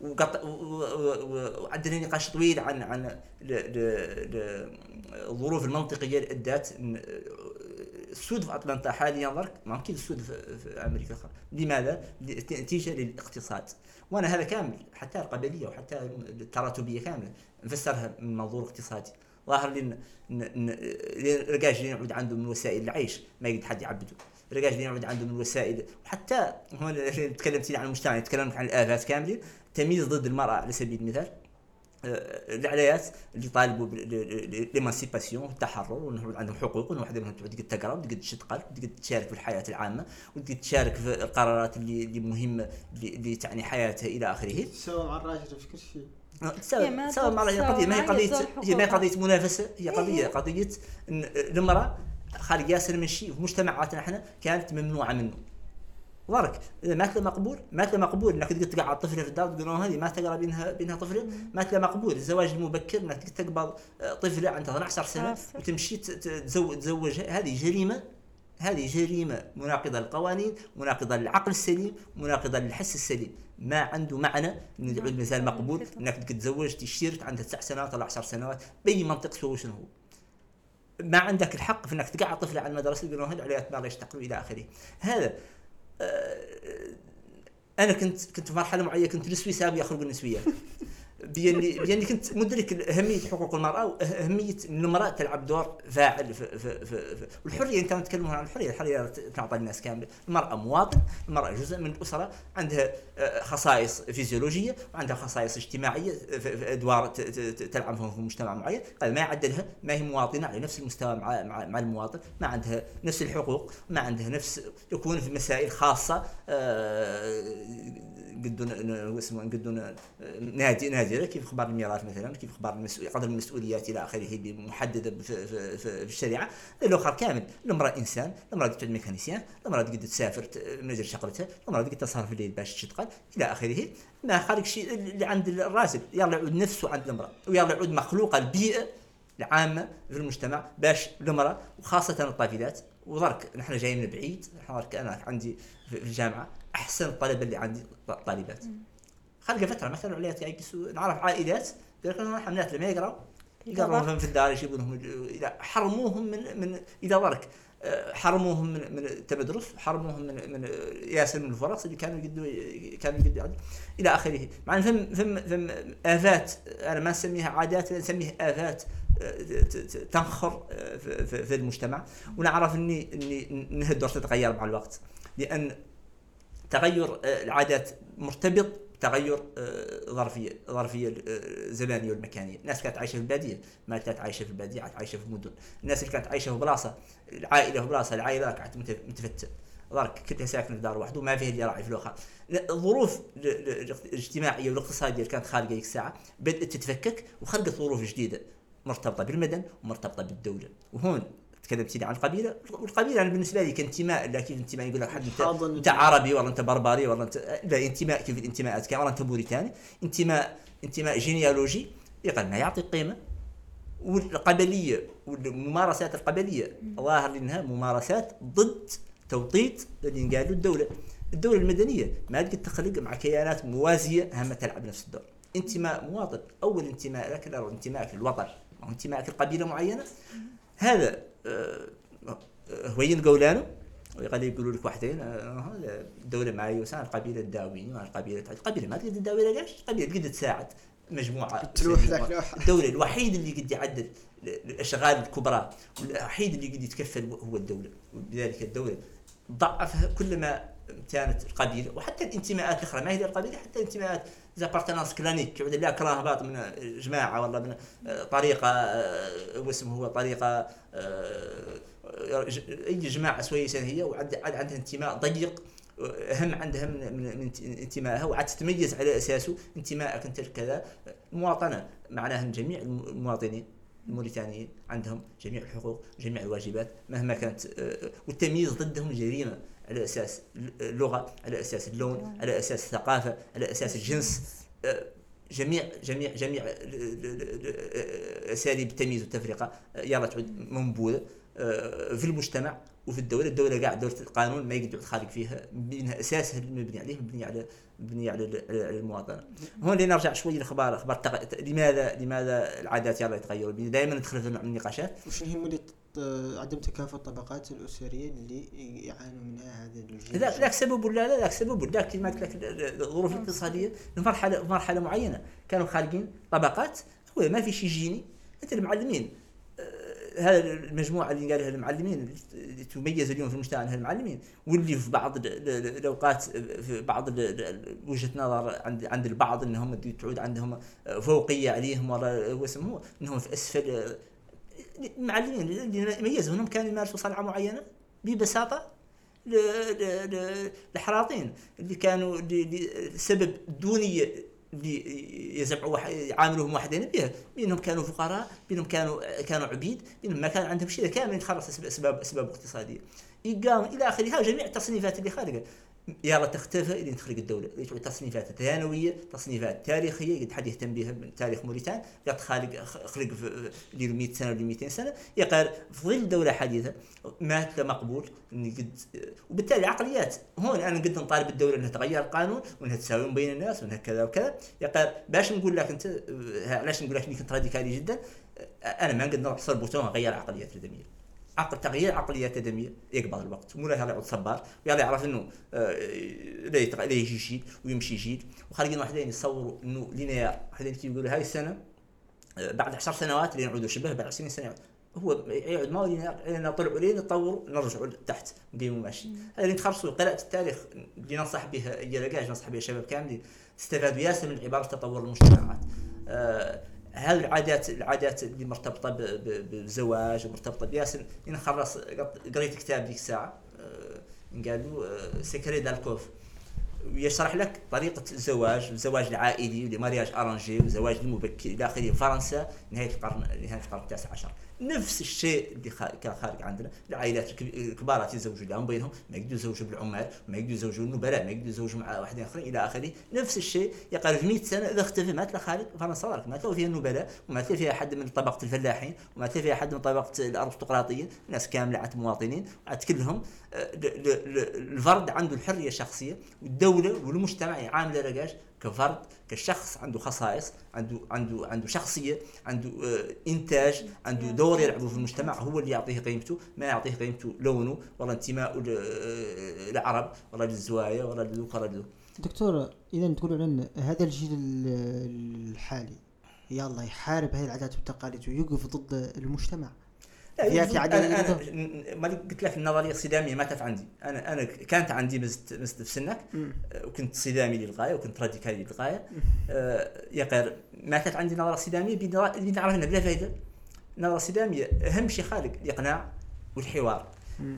وقط وعندنا نقاش طويل عن عن الظروف المنطقية اللي أدت السود في اتلانتا حاليا ضرك ما يمكن السود في, أمريكا أخرى لماذا؟ نتيجة للاقتصاد. وأنا هذا كامل حتى القبلية وحتى التراتبية كاملة. نفسرها من منظور اقتصادي. ظاهر لي الرجاج اللي يعود عنده من وسائل العيش ما يقدر حد يعبده. الرجاج اللي يعود عنده من وسائل. وحتى هون تكلمت عن المجتمع تكلمت عن الآفات كاملين تمييز ضد المرأة على سبيل المثال. العلايات اللي طالبوا ليمانسيباسيون التحرر وانه عندهم حقوق وانه واحد منهم تقدر تقرأ وتقدر تشد قلب وتقدر تشارك في الحياة العامة وتقدر تشارك في القرارات اللي اللي مهمة اللي تعني حياتها إلى آخره. تساوى مع الراجل في كل شيء. تساوي تساوي مع القضية ما هي قضيه هي ما هي قضية منافسة هي قضيه قضية المرأة خارج ياسر من شيء في مجتمعاتنا إحنا كانت ممنوعة منه. ضرك. إذا له مقبول له مقبول. إنك تقدر تقعد طفله في الدار تقول هذه ما تقرأ بينها بينها طفله له مقبول. الزواج المبكر إنك تقبض آه، طفله عندها 12 سنة وتمشي تزوج تزوجها. هذه جريمة هذه جريمة مناقضة للقوانين مناقضة للعقل السليم مناقضة للحس السليم. ما عنده معنى إن يعود مثال مقبول. إنك تتزوج تشتري عندها تسع سنوات ولا 10 سنوات. بأي منطق سوى شنو هو. ما عندك الحق في إنك تقعد طفله على المدرسة تقول هذه عليها ما يشتغلوا إلى آخره. هذا أنا كنت كنت في مرحلة معينة كنت نسوي سابي أخرج النسويات باني باني كنت مدرك أهمية حقوق المرأة واهميه ان المرأة تلعب دور فاعل في, في, في, في والحرية انت تتكلم عن الحرية الحرية تعطى الناس كاملة. المرأة مواطن المرأة جزء من الأسرة عندها آه، خصائص فيزيولوجية وعندها خصائص اجتماعية في أدوار تلعب في مجتمع معين. ما يعدلها ما هي مواطنة على نفس المستوى مع مع, المواطن. ما عندها نفس الحقوق ما عندها نفس يكون في مسائل خاصة آه، اسمه قدون نادي نادي ديالها كيف أخبار الميراث مثلا؟ كيف أخبار قدر المسؤوليات إلى آخره محدده في, الشريعة؟ الآخر كامل المراه إنسان المراه تعود ميكانيسيان المراه تقدر تسافر منزل شقلتها المراه تقدر تسهر في الليل باش تشتغل إلى آخره. ما خارج شيء اللي عند الراجل يلا يعود نفسه عند المرأة ويلا يعود مخلوقه البيئة العامة في المجتمع باش المرأة وخاصة الطافلات وضرك نحن جايين من بعيد نحن أنا عندي في الجامعة أحسن الطلبه اللي عندي طالبات. خلق فترة كانوا عليها يجلسوا نعرف عائلات لك حملات لما يقراوا يقراوا في الدار يجيبونهم حرموهم من من إذا ضرك حرموهم من من التمدرس حرموهم من من ياسر من الفرص اللي كانوا يقدوا كانوا يقدوا إلى آخره. مع فم فم فم آفات أنا ما نسميها عادات نسميها آفات تنخر في, في, في المجتمع. ونعرف اني إني إنها الدور تتغير مع الوقت. لأن تغير العادات مرتبط تغير ظرفية ظرفية الزمانيه والمكانية، الناس كانت عايشة في البادية، ما كانت عايشة في البادية كانت عايشة في المدن، الناس اللي كانت عايشة في بلاصة العائلة في بلاصة العائلة كانت متفتتة، ضرك كنت ساكن في دار وحده وما فيه اللي راعي في الآخر الظروف الاجتماعية والاقتصادية اللي كانت خارجة ذيك الساعة بدأت تتفكك وخلقت ظروف جديدة. مرتبطة بالمدن ومرتبطة بالدولة. وهون تكلمت لي عن القبيلة. والقبيله أنا بالنسبة لي كانتماء لا كيف انتماء يقول لك حد انت, انت عربي ولا انت بربري ولا انت لا انتماء كيف الانتماءات كان ولا انت موريتاني انتماء انتماء جينيالوجي يقل ما يعطي قيمة. والقبلية والممارسات القبلية ظاهر انها ممارسات ضد توطيط اللي قالوا الدولة. الدولة المدنية ما تقدر تخلق مع كيانات موازية هم تلعب نفس الدور. انتماء مواطن أول انتماء لك انتمائك للوطن. أو انتمائك لقبيلة معينة. هذا هوين قولانه ويقال يقولوا لك واحدين الدولة معي وسان القبيلة الداويني القبيلة القبيلة ما تقدر تداوي ليش؟ القبيلة تقدر تساعد مجموعة تروح ذاك الدولة الوحيد اللي قد يعدل الأشغال الكبرى الوحيد اللي قد يتكفل هو الدولة. ولذلك الدولة ضعفها كلما كانت القبيله وحتى الانتماءات الأخرى ما هي القبيله حتى الانتماءات زابارتنانس كلانيك يعود لا كراهبات من جماعة ولا من طريقة آه، واسمه هو طريقة آه، أي جماعة سويسة هي وعندها عندها انتماء ضيق هم عندها من, من, انتمائها وعاد تتميز على أساسه انتمائك أنت كذا المواطنه معناها جميع المواطنين الموريتانيين عندهم جميع الحقوق جميع الواجبات مهما كانت آه، والتمييز ضدهم جريمة. على أساس اللغة على أساس اللون على أساس الثقافة على أساس الجنس. آه، جميع جميع جميع أساليب التمييز والتفرقة آه، يلا تعود منبوذه في المجتمع وفي الدولة. الدولة قاعد دوله القانون ما يقدر خارج فيها بينها أساسها المبني عليه مبني على مبني على المواطنة. هون اللي نرجع شوي للاخبار أخبار تق... لماذا لماذا العادات يلا يتغيروا؟ دائما ندخل في النقاشات. وش يهمني عدم تكافؤ الطبقات الأسرية اللي يعانوا منها هذا الجيل لا لا سبب ولا لا لا سبب ولا. كما قلت لك الظروف الاقتصادية مرحله مرحلة معينة. كانوا خارجين طبقات هو ما في شيء جيني. انت المعلمين هذا المجموعة اللي قالها المعلمين اللي تميز اليوم في المجتمع انها المعلمين واللي في بعض الأوقات في بعض وجهة نظر عند عند البعض إنهم تعود عندهم فوقية عليهم ولا هو اسمه إنهم في أسفل المعلمين اللي ميزوا انهم كانوا يمارسوا صنعة معينة ببساطة الحراطين اللي كانوا لسبب اللي يزرعوا يعاملوهم وحدين بها بينهم كانوا فقراء بينهم كانوا كانوا عبيد بينهم ما كان عندهم شيء كامل يتخلص اسباب اسباب اقتصاديه يقام إلى اخره جميع التصنيفات اللي خارجة. يلا تختفى اللي تخرج الدولة. تعود تصنيفات ثانوية تصنيفات تاريخية قد حد يهتم بها من تاريخ موريتان قد خالق خلق في 100 سنة ولا 200 سنة يقال في ظل دولة حديثة مات مقبول قد وبالتالي عقليات هون أنا قد نطالب الدولة إنها تغير القانون وإنها تساوي بين الناس وإنها كذا وكذا. يقال باش نقول لك أنت علاش نقول لك اني كنت راديكالي جدا؟ أنا ما نقدر نحصر بوتون غير عقليات الدميه عقل تغيير عقليات ادميه يقبض الوقت مو لا يعود صبار ويلا يعرف إنه آه، لا يجي جيل ويمشي جيل وخارجين واحدين يصوروا إنه لينيار واحدين يقولوا هاي السنة آه، بعد 10 سنوات اللي نعودوا شبه بعد 20 سنة هو يقعد ما هو لينيار طلعوا لين نطوروا نرجعوا تحت نقيموا ماشي. هذا اللي تخرصوا قراءة التاريخ اللي ننصح بها هي لقاش ننصح بها الشباب كاملين استفادوا ياسر من عبارة تطور المجتمعات. آه هذه العادات العادات اللي مرتبطة بالزواج ومرتبطه بياسر أنا خلص قريت كتاب ديك الساعة آه، قالوا سكري دالكوف ويشرح لك طريقة الزواج الزواج العائلي لمارياج أرانجي والزواج المبكر إلى آخره فرنسا نهاية القرن نهاية القرن التاسع عشر. نفس الشيء اللي كان خارج عندنا. العائلات الكبار يتزوجوا لهم بينهم ما يقدروا يزوجوا بالعمال ما يقدروا يزوجوا النبلاء ما يقدروا يزوجوا مع واحد آخرين إلى آخره. نفس الشيء يقارب 100 سنة إذا اختفى ما تلاقى خارج فرنسا ما تلاقوا فيها النبلاء وما تلاقي فيها حد من طبقة الفلاحين وما تلاقي فيها حد من طبقة الأرستقراطيين. ناس كاملة عاد مواطنين عاد كلهم آه، الفرد عنده الحرية الشخصية والدولة والمجتمع يعامله رجاج كفرد كشخص عنده خصائص عنده عنده عنده شخصية عنده آه، إنتاج عنده دور يلعبه في المجتمع هو اللي يعطيه قيمته ما يعطيه قيمته لونه ولا انتمائه للعرب آه، ولا للزوايا ولا لذوك ولا لذوك دكتور إذا تقول عن هذا الجيل الحالي يلا يحارب هذه العادات والتقاليد ويوقف ضد المجتمع. فيها أنا ما قلت لك النظرية الصدامية ماتت عندي. أنا أنا كانت عندي مزت في سنك. آه، وكنت صدامي للغاية وكنت راديكالي للغاية. آه يا غير ماتت عندي نظرة صدامية اللي نعرف إنها بلا فائده النظره الصداميه أهم شيء خالق الإقناع والحوار.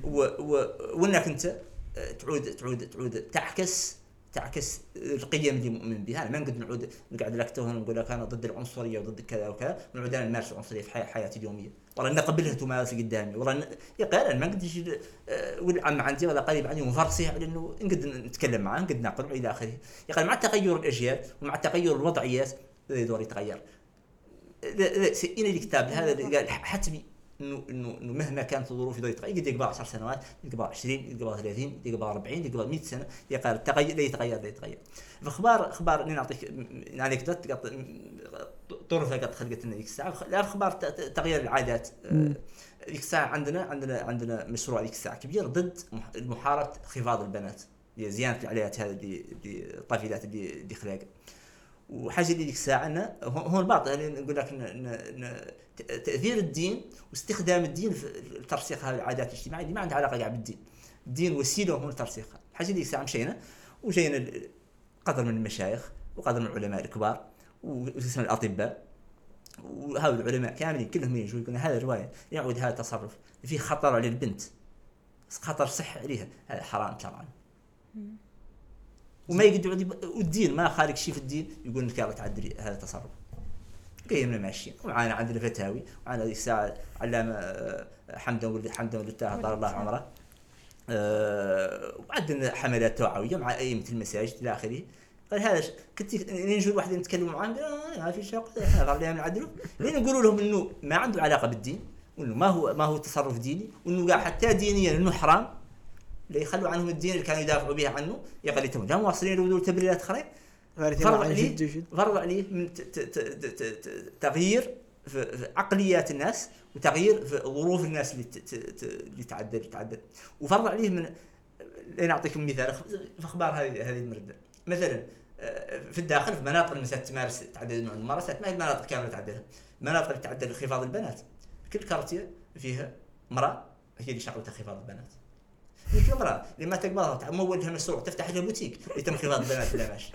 و و وأنك أنت آه، تعود تعود تعود تعكس تعكس القيم اللي مؤمن بها. أنا ما نقدر نعود نقعد لك هنا نقول لك أنا ضد العنصرية وضد كذا وكذا. ونعود أنا نمارس العنصرية في حياتي اليومية. والله نقبلها تمارس قدامي. والله. يا أنا ما نقدر آه، ولد عم عندي ولا قريب عندي ونفرسيه على انه نقدر نتكلم معاه نقدر نقنعه إلى آخره. يا مع تغير الاجيال ومع تغير الوضعيات يدور يتغير. سئنا الكتاب هذا حتمي انه انه مهما كانت الظروف يقدر يتغير يقدر يقبل 10 سنوات يقبل 20 يقبل 30 يقبل 40 يقبل 100 سنة يقال التغير لا يتغير لا يتغير. فاخبار أخبار اني نعطيك عليك طرفة قد خلقت لنا ذيك الساعة الأخبار تغيير العادات. ذيك الساعة عندنا عندنا عندنا مشروع ذيك الساعة كبير ضد محاربه انخفاض البنات. زياده العلايات هذه اللي الطفيلات اللي اللي خلاق وحاجة اللي ديك الساعة إنه هو الباطل يعني نقول لك تأثير الدين واستخدام الدين في ترسيخ هذه العادات الاجتماعية اللي ما عندها علاقة كاع بالدين. الدين وسيلة هو لترسيخها حاجة ديك الساعة مشينا وجينا قدر من المشايخ وقدر من العلماء الكبار واسم الأطباء وهؤلاء العلماء كاملين كلهم يجوا يقولون هذا الروايه يعود هذا التصرف. فيه خطر على البنت. خطر صحي عليها. هذا حرام شرعا وما يقدر والدين ما خارج شيء في الدين يقول لك يلا تعدل هذا التصرف. قيمنا ماشيين ومعنا عندنا فتاوي وعندنا هذيك الساعة علامة آه، حمدا ولد حمدا ولد طال الله عمره. أه وعندنا حملات توعوية مع أئمة المساجد إلى آخره. قال هذا كنت نجي واحد نتكلم معاه آه، ما في شيء خلينا نعدلوا لين نقولوا لهم إنه ما عنده علاقة بالدين وإنه ما هو ما هو تصرف ديني وإنه حتى دينيا إنه حرام. لا يخلوا عنهم الدين اللي كانوا يدافعوا به عنه. يا قال لهم لا مواصلين يقولوا تبريرات اخرين فرض عليه فرض عليه من تغيير في عقليات الناس وتغيير في ظروف الناس اللي اللي تعدل تعدل. وفرض عليه من لنعطيكم مثال في أخبار هذه هذه المرده مثلا آه، في الداخل في مناطق المسات تمارس تعدد من الممارسات ما هي المناطق كاملة تعدلها. مناطق اللي تعدل انخفاض البنات. كل كارتية فيها امرأة هي اللي شغلتها انخفاض البنات. مثل امرأة. لما تقبضها تمولها مشروع تفتح لها بوتيك لتم انخفاض البنات لا ماشي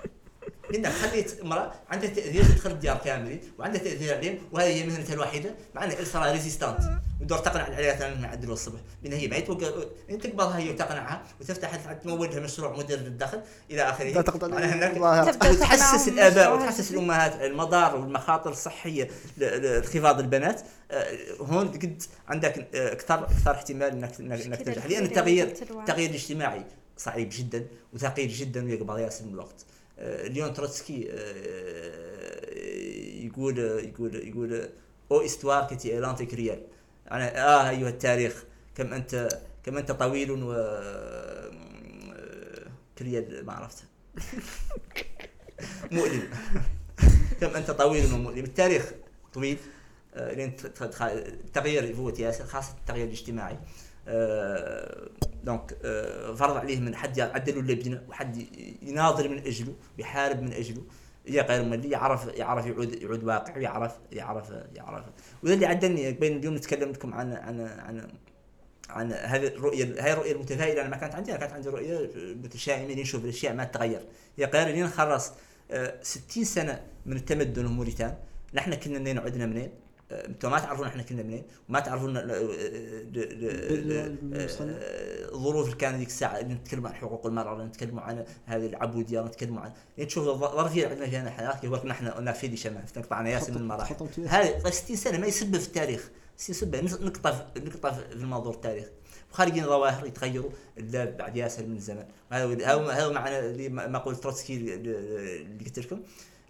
لانك خليت امرأة عندها تأثير تدخل الديار كاملين وعندها تأثير عليهم وهذه هي مهنتها الوحيدة مع أنها إلفرا ريزيستانت ودور تقنع العيالات انهم يعدلوا الصبح لأن هي ما يتوقع انت تقبضها هي وتقنعها وتفتح تمول لها مشروع مدير للدخل إلى آخره. وتحسس الآباء وتحسس الأمهات المضار والمخاطر الصحية لانخفاض البنات. آه، هون قد عندك آه، أكثر أكثر احتمال انك انك تنجح. لأن التغيير التغيير الاجتماعي صعيب جدا وثقيل جدا ويقبض ياسر من الوقت. ليون تروتسكي آه، يقول يقول يقول ô histoire que tu es lente et cruelle أنا آه ايها التاريخ. كم أنت كم أنت طويل و آه، cruelle ما عرفت مؤلم. كم أنت طويل ومؤلم التاريخ طويل. آه، لين التغيير يفوت ياسر خاصة التغيير الاجتماعي. دونك euh, فرض عليه من حد يعدلوا اللبنه وحد يناضل من أجله ويحارب من أجله يا غير ملي يعرف يعرف يعود يعود واقع يعرف يعرف يعرف. وذا اللي عدلني بين اليوم نتكلم لكم عن عن عن عن هذه الرؤية هاي الرؤية المتفائلة. أنا ما كانت عندي أنا كانت عندي رؤية متشائمة نشوف الأشياء ما تتغير يا غير لين خلص 60 آه، سنة من التمدن وموريتان نحن كنا منين عدنا منين؟ آه، أنتم ما تعرفون إحنا كنا منين وما تعرفون آه، بالمصنف. الظروف اللي كانت ذيك الساعة اللي نتكلم عن حقوق ولا نتكلم عن هذه العبودية ولا نتكلم عن يعني تشوف الظرفية اللي عندنا في هنا حياتك يقول لك نحن قلنا في دي شمال قطعنا ياسر من المراحل. هذه 60 سنة ما يسبب في التاريخ 60 سنة نقطة في- نقطة في المنظور التاريخي وخارجين ظواهر يتغيروا إلا بعد ياسر من الزمن هذا هذا معنى اللي ما قلت تروتسكي اللي قلت لكم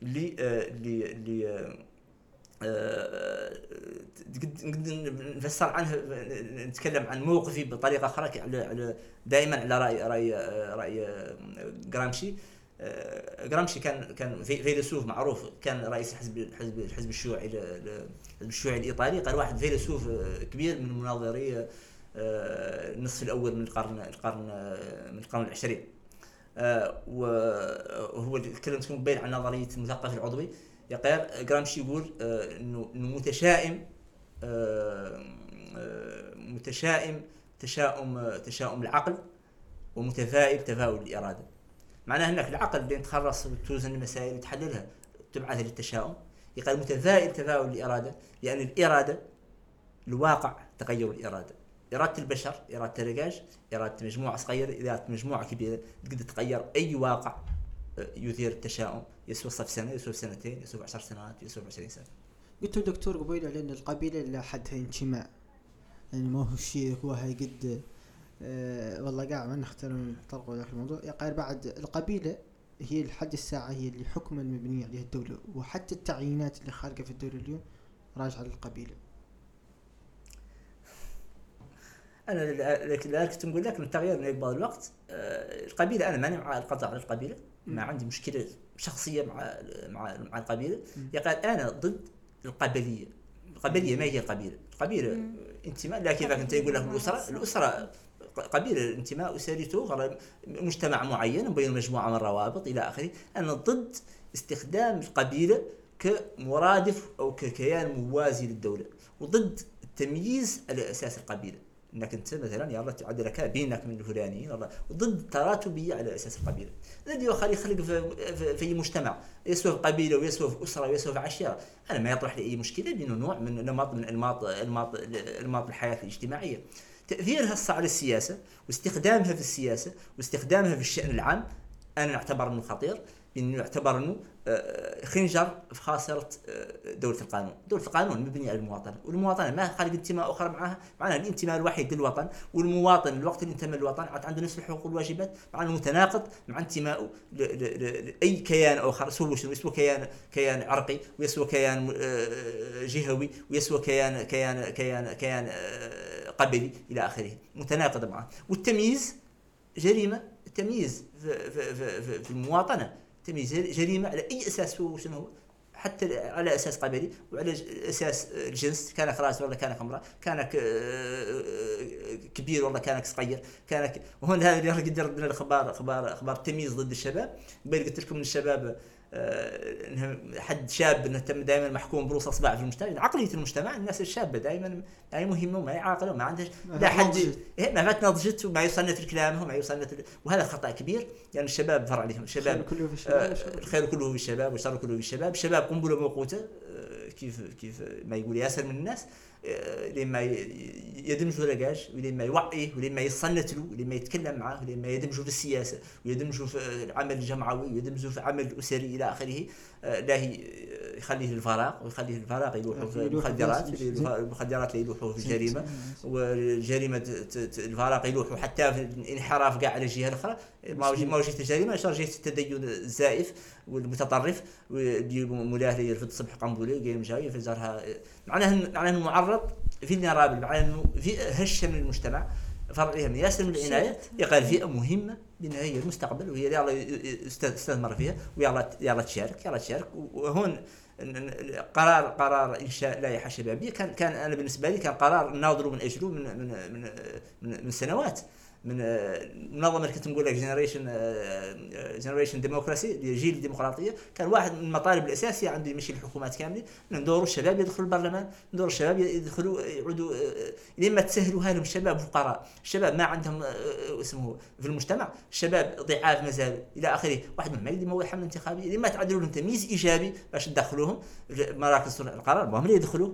اللي آه، اللي اللي آه، آه، قد قد نفسر عنه نتكلم عن موقفي بطريقة أخرى على دائما على راي راي رأي آه، جرامشي آه، جرامشي كان كان في- فيلسوف معروف كان رئيس الحزب الحزب الحزب الشيوعي الحزب الشيوعي الإيطالي. قال واحد فيلسوف آه، كبير من مناظري آه، النصف الأول من القرن القرن آه، من القرن العشرين. آه، وهو الكلام تكون مبين عن نظرية المثقف العضوي. يقال جرامشي يقول آه، إنه متشائم آه، آه، متشائم تشاؤم تشاؤم العقل ومتفائل تفاؤل الإرادة. معناه إنك العقل اللي تخرص وتوزن المسائل وتحللها تبعث للتشاؤم. يقال متفائل تفاؤل الإرادة لأن الإرادة الواقع تغير الإرادة. إرادة البشر إرادة الرجاج إرادة مجموعة صغيرة اراده مجموعة كبيرة تقدر تغير أي واقع آه، يثير التشاؤم يسوى في سنة يسوى سنتين يسوى 10 سنوات يسوى 20 سنة. قلت له دكتور قبيل على أن القبيلة لا حدها انتماء يعني ما هو شيء هو هاي قد آه والله قاعد ما نختار نطرق ذاك الموضوع. يقال بعد القبيلة هي لحد الساعة هي اللي حكما مبنيه عليها الدولة. وحتى التعيينات اللي خارجة في الدولة اليوم راجعة للقبيلة. أنا لا كنت نقول لك التغيير من بعض الوقت آه، القبيلة أنا ماني مع القضاء على القبيلة. ما عندي مشكلة شخصية مع مع مع القبيلة. يقال أنا ضد القبليه القبليه ما هي القبيلة القبيله انتماء لا كيف انت يقول لك الأسرة الأسرة قبيلة انتماء أسري مجتمع معين مبين مجموعه من الروابط إلى آخره. أنا ضد استخدام القبيلة كمرادف أو ككيان موازي للدولة وضد التمييز على أساس القبيلة. إنك أنت مثلا يلا تعدل لك بينك من الفلانيين والله ضد التراتبيه على أساس القبيلة. الذي يخلي يخلق في, في مجتمع يسوى في قبيلة ويسوى في أسرة ويسوى في عشيرة. أنا ما يطرح لي أي مشكلة لأنه نوع من نمط من انماط انماط انماط الحياة الاجتماعية. تأثيرها هسه على السياسة واستخدامها في السياسة واستخدامها في الشأن العام. أنا أعتبر إنه خطير لأنه يعتبر إنه خنجر في خاصرة آه، دولة القانون، دولة القانون مبنية على المواطنة، والمواطنة ما خالق انتماء أخر معها، معناها الانتماء الوحيد للوطن، والمواطن الوقت اللي انتمى للوطن عاد عنده نفس الحقوق والواجبات، مع متناقض مع انتمائه ل- ل- ل- لاي كيان سوى شنو؟ يسوى كيان كيان عرقي ويسوى كيان آه، جهوي ويسوى كيان كيان كيان كيان آه، قبلي إلى آخره، متناقض معه، والتمييز جريمة التمييز في, في, في, في, المواطنة. تمييز جريمة على أي أساس هو شنو هو؟ حتى على أساس قبلي وعلى أساس الجنس كانك راجل ولا كانك امرأة كانك آه، كبير ولا كانك صغير كانك وهون هذا اللي قد ردنا الأخبار أخبار أخبار التمييز ضد الشباب. قبل قلت لكم إن الشباب آه، انه حد شاب إنه تم دائما محكوم بروس أصبع في المجتمع. عقلية المجتمع الناس الشابة دائما ما هي مهمه وما هي عاقله وما عندها لا حد. إيه، ما فات نضجت وما يصنت الكلام وما يصنت ال- وهذا خطأ كبير. لأن يعني الشباب فرع عليهم الشباب الخير كله في الشباب آه، والشباب. الخير كله في الشباب والشر كله في الشباب. الشباب قنبلة موقوتة. آه، كيف كيف ما يقول ياسر من الناس. آه، لما ي- يدمجوا لقاش ولما يوعيه ولما يصنت له ولما يتكلم معه ولما يدمجوا في السياسة ويدمجوا في العمل الجمعوي ويدمجوا في العمل الأسري إلى آخره آه، لا يخليه الفراغ ويخليه الفراغ يلوحوا في في المخدرات المخدرات اللي يلوحوا في الجريمة. والجريمة الفراغ يلوحوا حتى في الانحراف كاع على الجهة الأخرى. ما جهة الجريمة؟ جهة التدين الزائف والمتطرف واللي مولاه اللي يرفض الصبح قنبلة قايم جاي يفزرها معناه إن- معناه إنه معرض في النرابل معناه إنه في هشة من المجتمع. فرع عليها من ياسر من العناية يقال فئه مهمة لأن هي المستقبل وهي اللي يلا يست- يستثمر فيها ويلا يلا تشارك يلا تشارك. وهون قرار قرار إنشاء لائحة شبابية كان كان أنا بالنسبة لي كان قرار ناظر من أجله من من من, من سنوات. من آه، المنظمه اللي كنت نقول لك Génération Génération Démocratie جيل الديمقراطيه كان واحد من المطالب الأساسية عنده يمشي الحكومات كاملة ندوروا الشباب يدخلوا البرلمان ندوروا الشباب يدخلوا يعودوا آه، لما تسهلوا لهم الشباب فقراء. الشباب ما عندهم آه، آه، اسمه في المجتمع الشباب ضعاف مازال. إلى آخره واحد منهم ما يقدر يمول حمله انتخابيه لما تعدلوا لهم تمييز إيجابي باش تدخلوهم مراكز صنع القرار. ما هم اللي يدخلوا.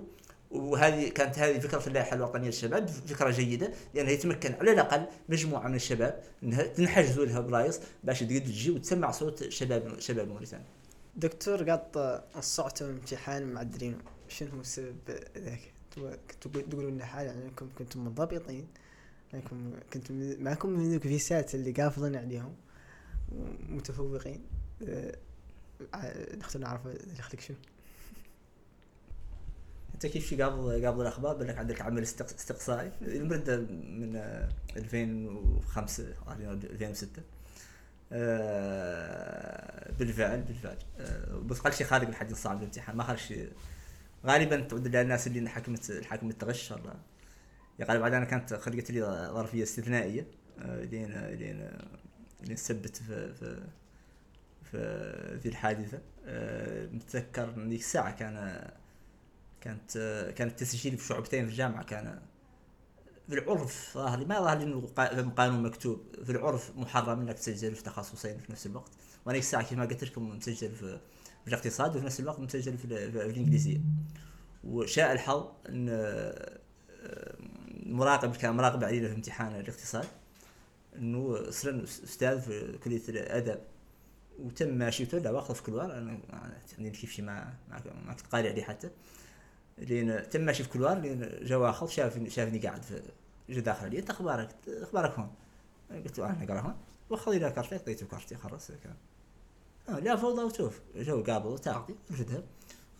وهذه كانت هذه فكرة اللائحه الوطنيه للشباب فكرة جيدة لأنها يتمكن على الأقل مجموعة من الشباب إنها تنحجزوا لها بلايص باش تقدر تجي وتسمع صوت شباب شباب موريتانيا. دكتور قط الصعتوا امتحان معدلين شنو هو السبب ذاك؟ تقولوا لنا حاجة أنكم كنتم منضبطين أنكم كنتم معكم من ذوك الفيسات اللي قافلين عليهم متفوقين أه، نختار نعرف دخلك شنو أنت كيف شي قبل قبل الأخبار؟ بأنك عندك عمل استقصائي. المرد من 2005 2006 آه، بالفعل بالفعل. آه، بس قال شيء خارج الحد الصعب الامتحان. ما خرج غالبا تعود الناس اللي حكمت حكمت التغش ولا يا غالبا أنا كانت خلقت لي ظرفية استثنائية. آه، لين لين لين ثبت في في في ذي الحادثة. متذكر ذيك الساعة كان كانت كان التسجيل في شعبتين في الجامعة كان في العرف ظاهر ما ظاهر إنه قانون مكتوب في العرف محرم إنك تسجل في تخصصين في نفس الوقت. وأنا الساعة كيف ما قلت لكم مسجل في, في الاقتصاد وفي نفس الوقت مسجل في, في, الإنجليزية. وشاء الحظ إن المراقب كان مراقب علينا في امتحان الاقتصاد إنه صرنا أستاذ في كلية الأدب. وتم ماشيته لا واخذ في كلوار أنا يعني كيف شي ما ما كنت قاري عليه حتى. لين تم ماشي في كلوار لين جا واخر شافني شافني قاعد في جا داخل علي أنت أخبارك أخبارك هون؟ قلت له أنا نقرا هون. وخذ لي كارتي عطيته كارتي خلاص كان آه لا فوضى وشوف جو قابل تعطي رفدها.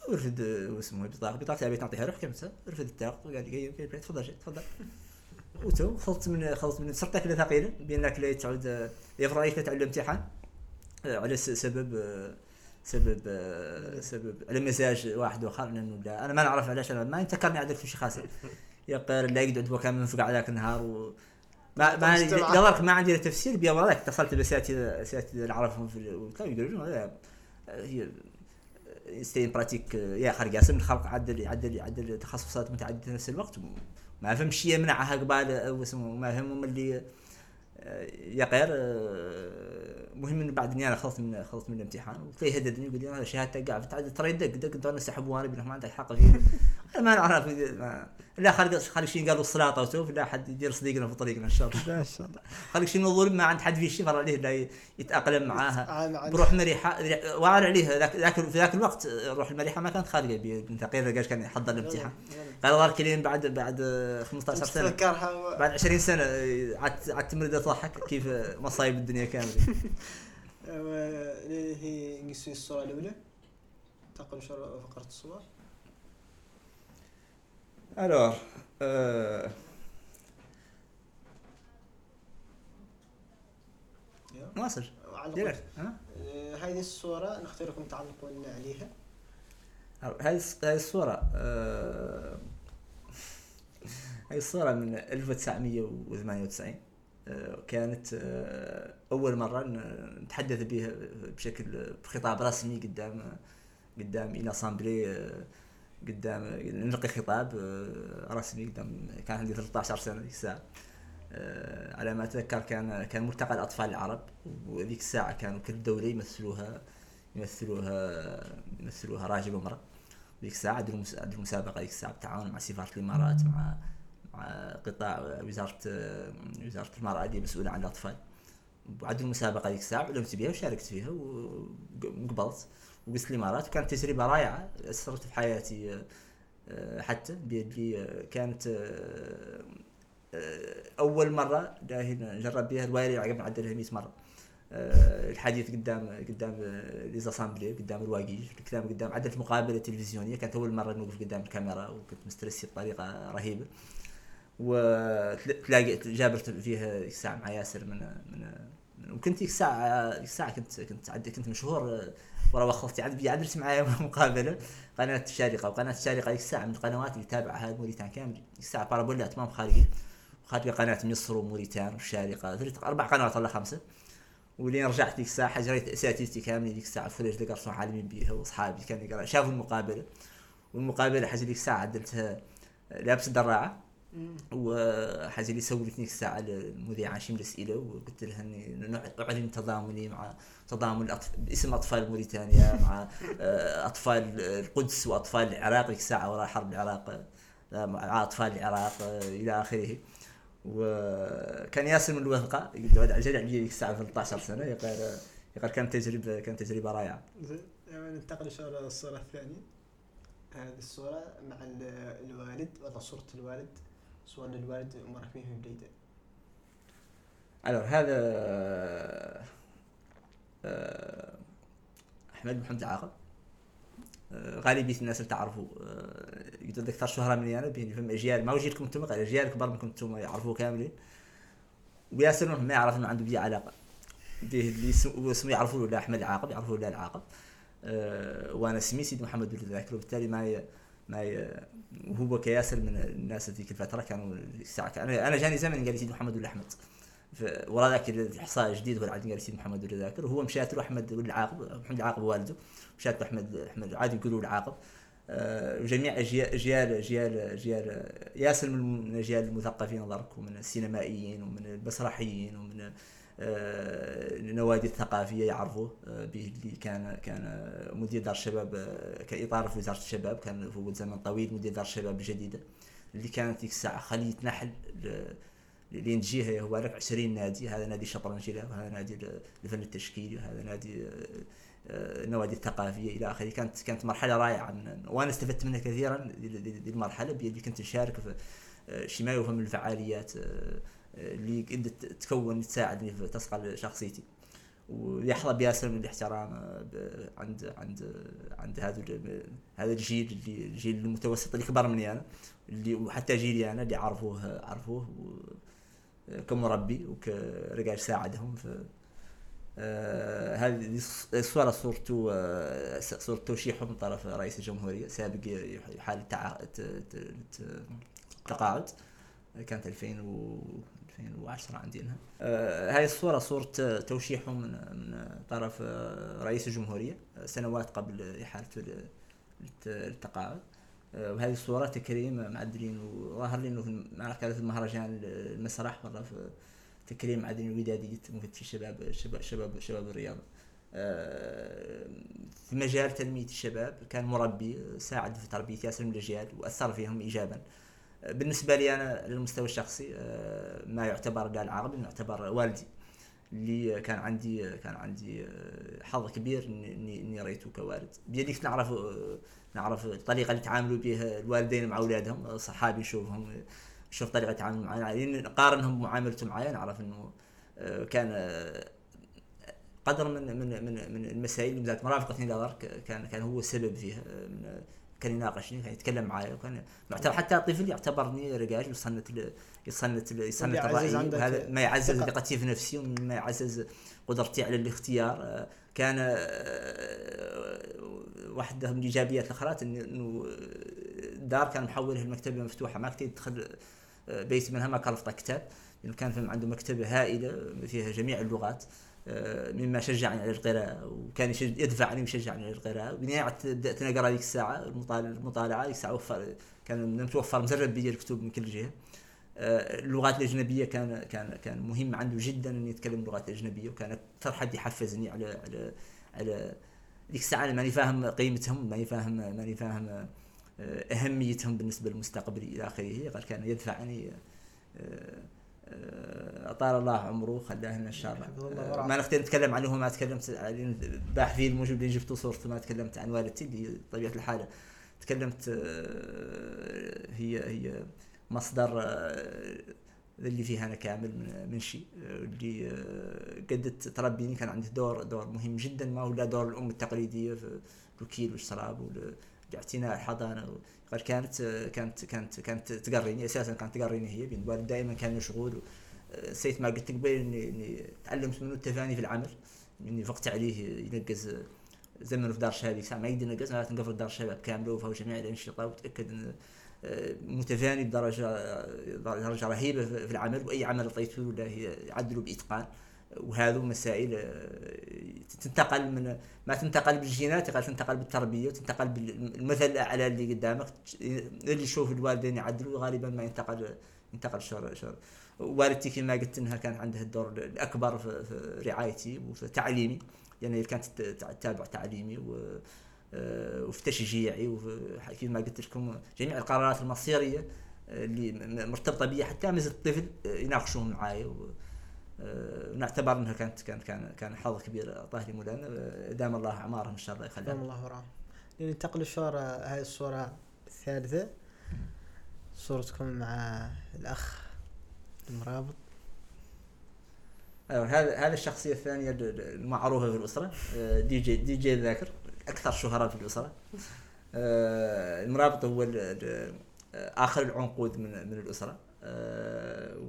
ورفد واسمه بطاقة بطاقة أبي تعطيها روح كمسة رفد التاق وقال لي قال تفضل شيء تفضل. وتو خلصت من خلصت من صرت أكلة ثقيلة بانك لا تعود يفرض عليك تعلم الامتحان آه، على سبب آه، سبب سبب على مزاج واحد اخر لأنه لا أنا ما نعرف علاش أنا ما يتكرني عندك في شي خاصه يقر لا يقعد وكان منفق على ذاك النهار و ما ما ما عندي تفسير بيا والله اتصلت بأساتذة أساتذة اللي أعرفهم في كانوا يقولون هي ستين براتيك يا خارج قاسم الخلق عدل عدل عدل تخصصات متعددة في نفس الوقت. ما فهم شيء يمنعها قبال ما فهمهم اللي يا غير آه، مهم من بعد اني أنا خلصت من خلصت من الامتحان وتلاقيه يهددني يقول لي أنا شهادتك قاعد ترى يدق دق انت أنا سحب وأنا ما عندك حق فيه أنا ما نعرف لا خلي خلي شيء قالوا السلاطة وشوف لا حد يدير صديقنا في طريقنا إن شاء الله. إن شاء الله. خلي شيء من الظلم ما عند حد في شيء عليه لا يتأقلم معاها. بروح مريحه وعار عليه ذاك في ذاك الوقت روح المريحه ما كانت خارجة بنت قيل كان يحضر الامتحان. قال ظهر كلين بعد بعد 15 سنة. بعد 20 سنة عاد عاد تمرد تضحك كيف مصايب الدنيا كاملة. هي نقصي الصورة الأولى؟ تقل فقره الصور الور euh, ديريكت. هذه الصورة نختاركم تعلقون عليها. هذه هذه الصورة آه، هذه الصورة من 1998 آه، كانت آه، أول مرة نتحدث بها بشكل بخطاب رسمي قدام قدام إلى أسامبلي قدام نلقي خطاب رسمي قدام كان عندي 13 سنة ذيك الساعة. على ما أتذكر كان كان ملتقى الأطفال العرب وذيك الساعة كانوا كل دولة يمثلوها يمثلوها يمثلوها راجل وامراه ذيك الساعة عندهم المسابقة ذيك الساعة بالتعاون مع سفارة الإمارات مع مع قطاع وزارة وزارة المرأة اللي مسؤولة عن الأطفال. وعندهم المسابقة ذيك الساعة علمت بها وشاركت فيها وقبلت. الامارات وكانت تجربة رائعة أثرت في حياتي آه، حتى بلي كانت آه، آه، أول مرة نجرب بها الوايري عقب نعدلها 100 مرة. آه، الحديث قدام قدام ليزاسامبلي قدام الواقيج الكلام قدام عدلت مقابلة تلفزيونية كانت أول مرة نوقف قدام الكاميرا وكنت مسترسي بطريقة رهيبة. وتلاقي جابرت فيها الساعة مع ياسر من من وكنت الساعة الساعة كنت كنت كنت مشهور ورا وخفتي عاد عدلت معايا مقابلة. قناة الشارقة وقناة الشارقة ديك الساعة من القنوات اللي تابعها موريتان. كامل الساعة بارابولا تمام خارجي. خارجه قناة مصر وموريتان والشارقة. ثلاث أربع قنوات ولا خمسة. ولين رجعت ديك الساعة حجريت أساتذتي كاملين ديك الساعة فلوس ذكرتهم عالمين بيها وأصحابي كانوا شافوا المقابلة. والمقابلة حاجة ديك الساعة عدلتها لابس دراعه وحاجة اللي سولتني ديك الساعة المذيعه شي من الاسئله وقلت لها إني أعلن تضامني مع تضامن باسم أطفال موريتانيا مع آه، أطفال القدس وأطفال العراق ديك الساعة وراء حرب العراق أطفال العراق إلى آخره. وكان ياسر من الوثقة يقول على ديالي ديك الساعة 13 سنة يقال يقال كانت تجربة كانت تجربة رائعة. ننتقل إن شاء الله للصورة الثانية. هذه الصورة مع الوالد ولا صورة الوالد. صور الوالد مرحبين في بليده ألو هذا آه، أحمد محمد عاقب آه، غالبيه الناس اللي تعرفوا. آه، يقدر أكثر شهرة مني أنا بين فما أجيال. ما جيلكم أنتم أجيال كبار منكم أنتم يعرفوه كاملين. وياسر ما يعرف إنه عنده بيه علاقة. به اللي اسمه يعرفوا له أحمد عاقب يعرفوا له العاقب أه وأنا اسمي سيدي محمد ولد ذاكر وبالتالي ما. ما ي... وهو كياسر من الناس ذيك الفترة كانوا الساعة أنا أنا جاني زمن قال لي سيدي محمد ولا أحمد. ورا ذاك الاحصاء الجديد عاد قال سيدي محمد ولا ذاكر. وهو مشات له أحمد العاقب محمد العاقب والده. مشات له احمد أحمد عادي يقولوا العاقب. أه وجميع اجيال اجيال اجيال أجيال ياسر من الاجيال المثقفين نظرك ومن السينمائيين ومن المسرحيين ومن النوادي آه، الثقافية يعرفوه. آه، به اللي كان كان مدير دار الشباب آه، كإطار في وزارة الشباب كان في زمن طويل مدير دار الشباب الجديده اللي كانت ديك الساعة خليه نحل لين تجيها هو لك 20 نادي. هذا نادي الشطرنج وهذا نادي الفن التشكيلي وهذا نادي النوادي الثقافية إلى آخره. كانت كانت مرحلة رائعة. وأنا استفدت منها كثيرا هذه المرحله اللي كنت نشارك في شي ما يفهم الفعاليات اللي قد تكون تساعدني في تصقل شخصيتي. ويحظى بياسر من الاحترام آه، عند عند عند هذا هذا الجيل اللي الجيل المتوسط اللي كبر مني أنا اللي وحتى جيلي أنا اللي عرفوه عرفوه كمربي وكرجال ساعدهم في آه هذه الصورة صورته آه صورة توشيحه من طرف رئيس الجمهورية سابق حال التقاعد. كانت 2000 و 2010 عندنا. آه هذه الصورة صورة توشيحه من من طرف آه، رئيس الجمهورية آه، سنوات قبل إحالته للتقاعد آه وهذه الصورة تكريم معدلين وظهر لي انه في المهرجان المسرح والله في تكريم معدلين ودادية الشباب شباب شباب شباب الرياضة. آه، في مجال تنمية الشباب كان مربي ساعد في تربية ياسر من الأجيال وأثر فيهم إيجابا. بالنسبة لي أنا على المستوى الشخصي آه، ما يعتبر قال عربي يعتبر والدي اللي كان عندي كان عندي آه، حظ كبير إني إني ريته كوالد. بيديك نعرف آه، نعرف الطريقة اللي تعاملوا بها الوالدين مع أولادهم صحابي نشوفهم نشوف طريقة تعامل معي نقارنهم بمعاملته معي نعرف إنه كان قدر من من من من المسائل اللي مرافقتني كان كان هو السبب فيها من كان يناقشني كان يتكلم معي وكان معتبر حتى الطفل يعتبرني رجاج يصنت يصنت يصنت الراي وهذا ما يعزز ثقتي في نفسي وما يعزز قدرتي على الاختيار. كان آه، واحدة من الإيجابيات الأخرى إنه الدار كان محوله المكتبة مفتوحة ما كنت تدخل آه، بيت منها ما كان كتاب لأنه كان عنده مكتبة هائلة فيها جميع اللغات. آه، مما شجعني على القراءة وكان يدفعني ويشجعني على القراءة. بنهاية تنقرا ديك الساعة المطالعة ديك الساعة وفر كان متوفر مزرب بيا الكتب من كل جهة. آه، اللغات الأجنبية كان كان كان مهم عنده جدا أن يتكلم اللغات الأجنبية وكان أكثر حد يحفزني على على على ديك الساعة. ماني فاهم قيمتهم ماني فاهم ماني فاهم آه، أهميتهم بالنسبة للمستقبل إلى آخره كان يدفعني آه، أطال الله عمره خلاه لنا إن شاء الله. ما نقدر نتكلم عنه ما تكلمت باح فيه الموجب اللي جبته صورته ما تكلمت عن والدتي اللي طبيعة الحال تكلمت آه، هي هي مصدر آه، اللي فيها أنا كامل من, شيء. اللي قدت تربيني كان عندي دور دور مهم جدا ما هو لا دور الأم التقليدية في الوكيل والشراب الاعتناء الحضانه قال كانت كانت كانت كانت تقريني أساسا كانت تقريني هي بين الوالد دائما كان مشغول سيت ما قلت قبل إني إني تعلمت منه التفاني في العمل إني فقت عليه ينقز زمن في دار الشباب ما يقدر ينقز ما تنقفل دار الشباب كاملة وفهو جميع الأنشطة وتأكد إن آه، متفاني بدرجة درجة رهيبة في العمل وأي عمل عطيته له يعدله بإتقان. وهذو مسائل آه، تنتقل من ما تنتقل بالجينات تنتقل بالتربية وتنتقل بالمثل الأعلى اللي قدامك اللي يشوف الوالدين يعدلوا غالبا ما ينتقل ينتقل شر شر. والدتي كما قلت إنها كان عندها الدور الأكبر في رعايتي وفي تعليمي يعني كانت تتابع تعليمي و آه، وفي تشجيعي وفي كيف ما قلت لكم جميع القرارات المصيرية اللي مرتبطة بي حتى مازلت طفل آه، يناقشوهم معايا ونعتبر انها كانت كان كان كان حظ كبير طاهري مولانا دام الله أعمارهم ان شاء الله دام يخليهم الله وراهم ننتقل للصورة هاي الصورة الثالثة. صورتكم مع الأخ المرابط. أيوة هذا هذا الشخصية الثانية ال- ال- المعروفة في الأسرة. آه، دي جي دي جي ذاكر أكثر شهره في الأسرة. آه، المرابط هو آخر العنقود من من الأسرة. آه،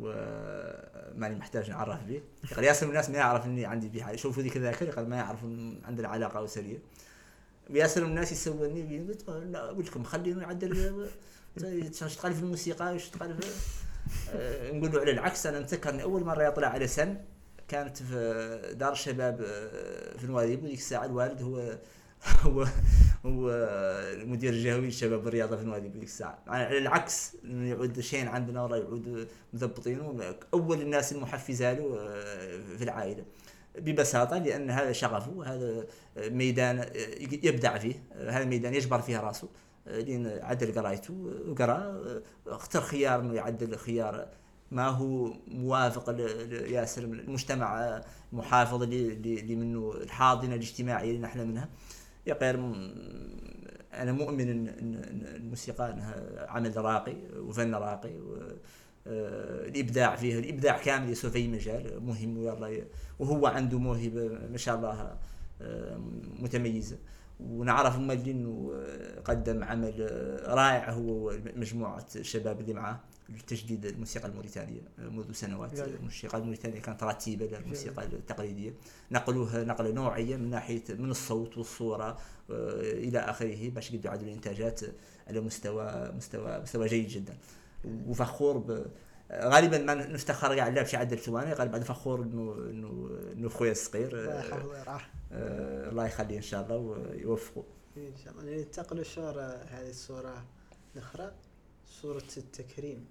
وماني محتاج نعرف به. قال ياسر من الناس ما يعرف إني عندي به حاجة يشوفوا ذيك الذاكرة قال ما يعرف عندنا علاقه اسريه وياسر من الناس يسولني لا أقول لكم خليني يعدل تشتغل في الموسيقى؟ ويشتغل في آه، نقول على العكس أنا نتذكر أول مرة يطلع على سن كانت في دار الشباب آه، في نواديب وذيك الساعة الوالد هو هو هو المدير الجهوي للشباب والرياضه في نواديب ذيك الساعة يعني على العكس إنه يعود شين عندنا والله يعود مضبطينه. أول الناس المحفزة له آه، في العائلة. ببساطة لأن هذا شغفه هذا ميدان آه، يبدع فيه. آه، هذا ميدان يجبر فيه راسه لين عدل قرايته وقرا اختار خيار إنه يعدل خيار. ما هو موافق لياسر المجتمع المحافظ اللي منه الحاضنة الاجتماعية اللي نحن منها. يا غير أنا مؤمن ان الموسيقى إنها عمل راقي وفن راقي آه، الإبداع فيه الإبداع كامل يسوى في مجال مهم وهو عنده موهبة ما شاء الله آه، متميزة. ونعرف مملي إنه قدم عمل رائع هو ومجموعة الشباب اللي معاه. لتجديد الموسيقى الموريتانية آه، منذ سنوات. جميل. الموسيقى الموريتانية كانت رتيبة للموسيقى التقليدية. نقلوها نقلة نوعية من ناحيه من الصوت والصورة آه، إلى آخره باش يقدروا يعدلوا الإنتاجات على مستوى مستوى مستوى جيد جدا. وفخور ب غالبا ما نفتخر قاعد لا بشي عدل ثواني غالبا فخور انه انه إنه خويا الصغير الله آه، يحفظه ويرعاه. آه، الله يخليه إن شاء الله ويوفقه. إن شاء الله. ننتقل للصورة هذه الصورة الأخرى صورة التكريم.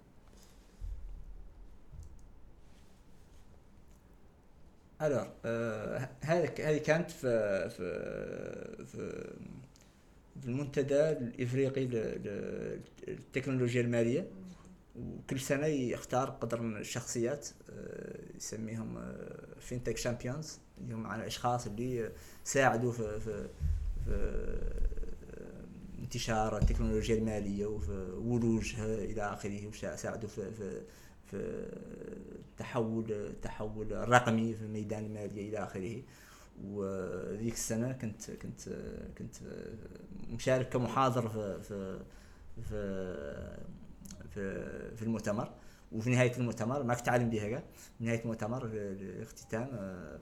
الور آه، هذا هذه كانت في في في في المنتدى الإفريقي للتكنولوجيا المالية. وكل سنة يختار قدر من الشخصيات آه، يسميهم فينتك شامبيونز اللي هم على الاشخاص اللي ساعدوا في في في آه، انتشار التكنولوجيا المالية وفي ولوجها إلى آخره وساعدوا في في في التحول التحول الرقمي في الميدان الماليه إلى آخره. وذيك السنة كنت كنت كنت مشارك كمحاضر في في في في, في المؤتمر. وفي نهاية المؤتمر ما كنت عالم بها في نهاية المؤتمر الاختتام آه،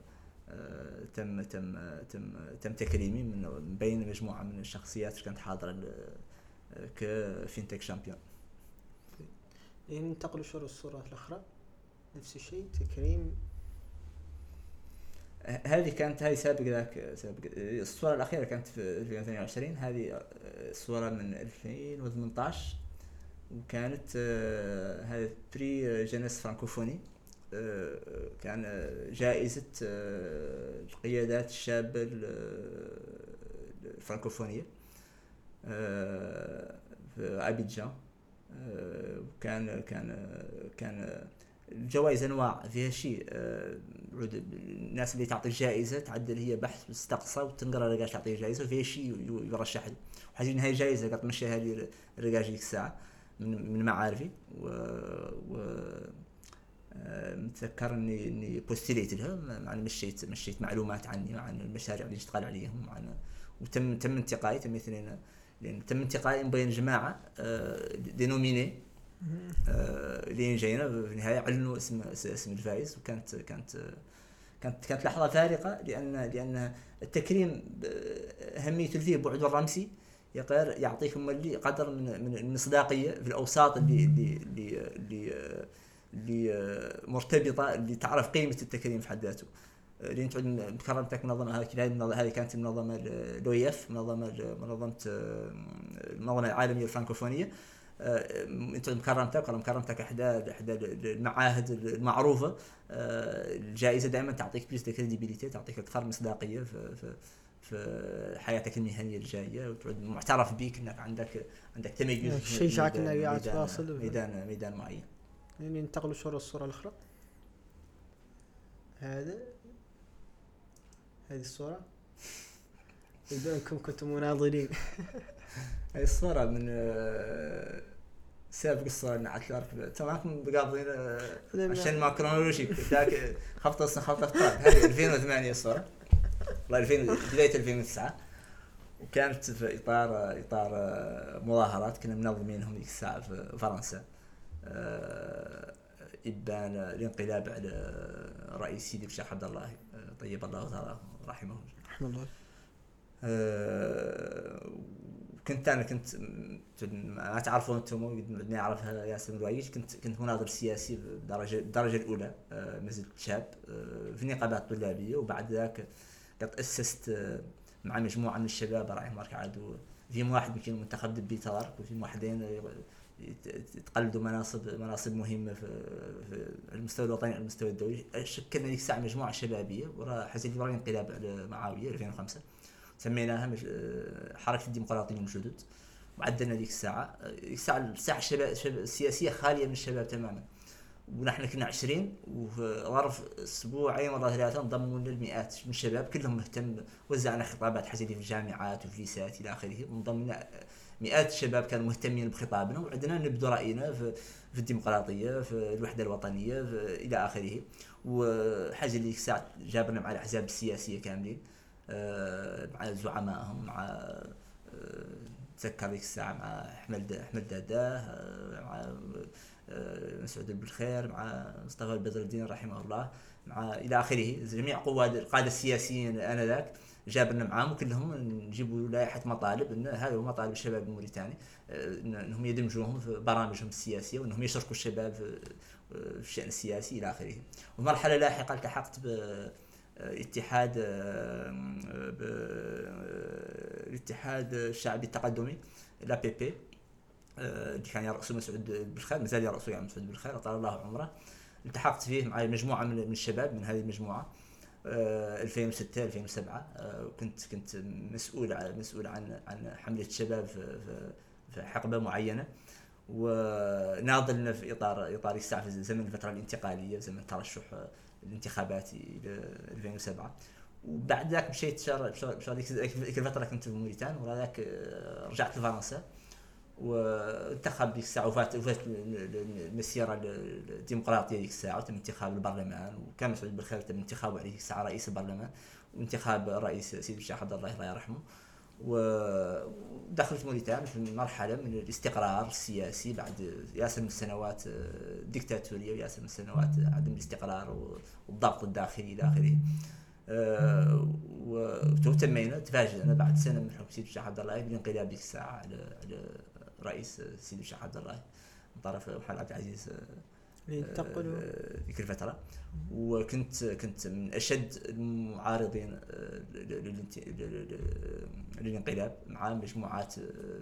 آه، تم تم تم تم تكريمي من بين مجموعة من الشخصيات اللي كانت حاضرة ل- كفينتك champion. ننتقل للصورة الصورة الأخرى. نفس الشيء تكريم. هذه كانت هذه سابق ذاك سابق الصورة الأخيرة كانت في 2022 هذه آه، الصورة من 2018 وكانت آه، هذا prix jeunesse francophonie. آه، كان آه، جائزة آه، القيادات الشابة ال- الفرانكوفونية آه، في أبيجان. آه، وكان كان كان الجوائز أنواع فيها شيء آه، عود الناس اللي تعطي الجائزة تعدل هي بحث تستقصى وتنقرأ رقاش تعطيه جائزة وفيها شيء ي- يرشح له وحاجه هاي جائزة قد مشيها لي الرقاش ديك الساعة من من معارفي. و, و آه، متذكر اني إني بوستيليت لها يعني مشيت مشيت معلومات عني وعن المشاريع اللي اشتغل عليهم وعن وتم تم انتقائي تم اثنين لأن تم انتقائي من بين جماعة آه، دينوميني آه، لين جينا في النهاية اعلنوا اسم اسم الفائز وكانت كانت كانت كانت لحظة فارقة لأن لأن التكريم اهميته فيه بعده الرمسي يقدر يعطيك مولي قدر من من المصداقية في الأوساط اللي اللي اللي اللي, اللي مرتبطة اللي تعرف قيمة التكريم في حد ذاته. لين تعود بكرامتك منظمه هذه هذه كانت المنظمه ال OIF منظمة منظمة المنظمه العالميه الفرنكوفونيه انت مكرمتك ولا مكرمتك أحدى أحدى المعاهد المعروفة. آه، الجائزة دائما تعطيك plus crédibilité تعطيك أكثر مصداقية في في في حياتك المهنيه الجاية وتعود معترف بك إنك عندك عندك تميز يعني شيء جعلك ميدان- إنك قاعد تواصل. ميدان ميدان معين. يعني ننتقل شو الصورة الأخرى. هذا؟ هذه الصورة؟ يبدو أنكم كنتم مناضلين. هاي الصورة من آه، سابق الصورة نعت بقاضين آه، لما- عشان ما كرونولوجيك ذاك خبطة السنة خبطة الطرد هذه 2008 الصورة والله 2000 بداية 2009 وكانت في إطار إطار آه، مظاهرات. كنا منظمينهم ذيك الساعة في فرنسا. آه، ابان الانقلاب على الرئيس سيدي الشيخ عبد الله آه، طيب الله ثراه رحمه الله رحمه الله. آه، كنت أنا كنت ما تعرفون أنتم قد ما يعرفها ياسر الروايج كنت كنت مناضل سياسي بالدرجه الدرجه الأولى آه، ما زلت شاب آه، في النقابات الطلابيه وبعد ذاك قد أسست آه، مع مجموعة من الشباب رايح مارك عادو فيهم واحد يمكن منتخب دبي تارك وفيهم واحدين يتقلدوا مناصب مناصب مهمة في, المستوى الوطني على المستوى الدولي. شكلنا ذيك الساعة مجموعة شبابية ورا حزب ورا الانقلاب على معاوية 2005 سميناها. آه، حركة الديمقراطيين الجدد وعدلنا ذيك الساعة. الساعة الساحه الشباب السياسية خالية من الشباب تماما. ونحن كنا 20 وفي ظرف أسبوعين ولا ثلاثة انضموا لنا المئات من الشباب كلهم مهتم. وزعنا خطابات حزينيه في الجامعات وفي الليسات إلى آخره. وانضمنا مئات الشباب كانوا مهتمين بخطابنا وعندنا نبدو رأينا في في الديمقراطية في الوحدة الوطنية في إلى آخره. وحاجة اللي الساعة جابرنا مع الأحزاب السياسية كاملين آه، مع زعمائهم مع آه، تذكر ديك الساعة مع أحمد أحمد داده آه، مع آه، مسعود بالخير مع مصطفى البدر الدين رحمه الله مع إلى آخره. جميع قواد القادة السياسيين آنذاك. جابرنا معاهم وكلهم نجيبوا لائحة مطالب إن هذا هو مطالب الشباب الموريتاني آه، إنهم يدمجوهم في برامجهم السياسية وإنهم يشاركوا الشباب في في الشأن السياسي إلى آخره. ومرحله لاحقة التحقت ب اتحاد آه، آه، الاتحاد الشعبي التقدمي لا بي بي آه، اللي كان يرأسه مسعود بالخير مازال يرأسه يعني مسعود بالخير أطال الله عمره التحقت فيه مع مجموعة من الشباب من هذه المجموعة آه، 2006 2007 آه، وكنت كنت مسؤول مسؤول عن عن حملة الشباب في في- حقبة معينة وناضلنا في اطار اطار في زمن الفترة الانتقاليه زمن الترشح آه، الانتخاباتي إلى 2007 وبعد ذاك مشيت شهر شهر ذيك الفترة كنت في موريتان وذاك آه، رجعت لفرنسا وانتخب ديك الساعة وفات وفات المسيرة الديمقراطية ديك الساعة وتم انتخاب البرلمان وكان مسعود بالخير تم انتخابه على ديك الساعة رئيس البرلمان وانتخاب الرئيس سيدي الشيخ عبد الله الله يرحمه. ودخلت موريتانيا في مرحلة من الاستقرار السياسي بعد ياسر من السنوات آه، ديكتاتوريه وياسر من السنوات عدم الاستقرار والضغط الداخلي إلى آخره. آه، وتمينا تفاجئنا بعد سنة من حكم سيدي الشيخ عبد الله بالانقلاب ديك الساعة على رئيس سيدي الشيخ عبد الله من طرف محمد عبد العزيز آه، ينتقلوا آه، ذيك الفترة وكنت كنت من أشد المعارضين آه، للانقلاب مع مجموعات آه،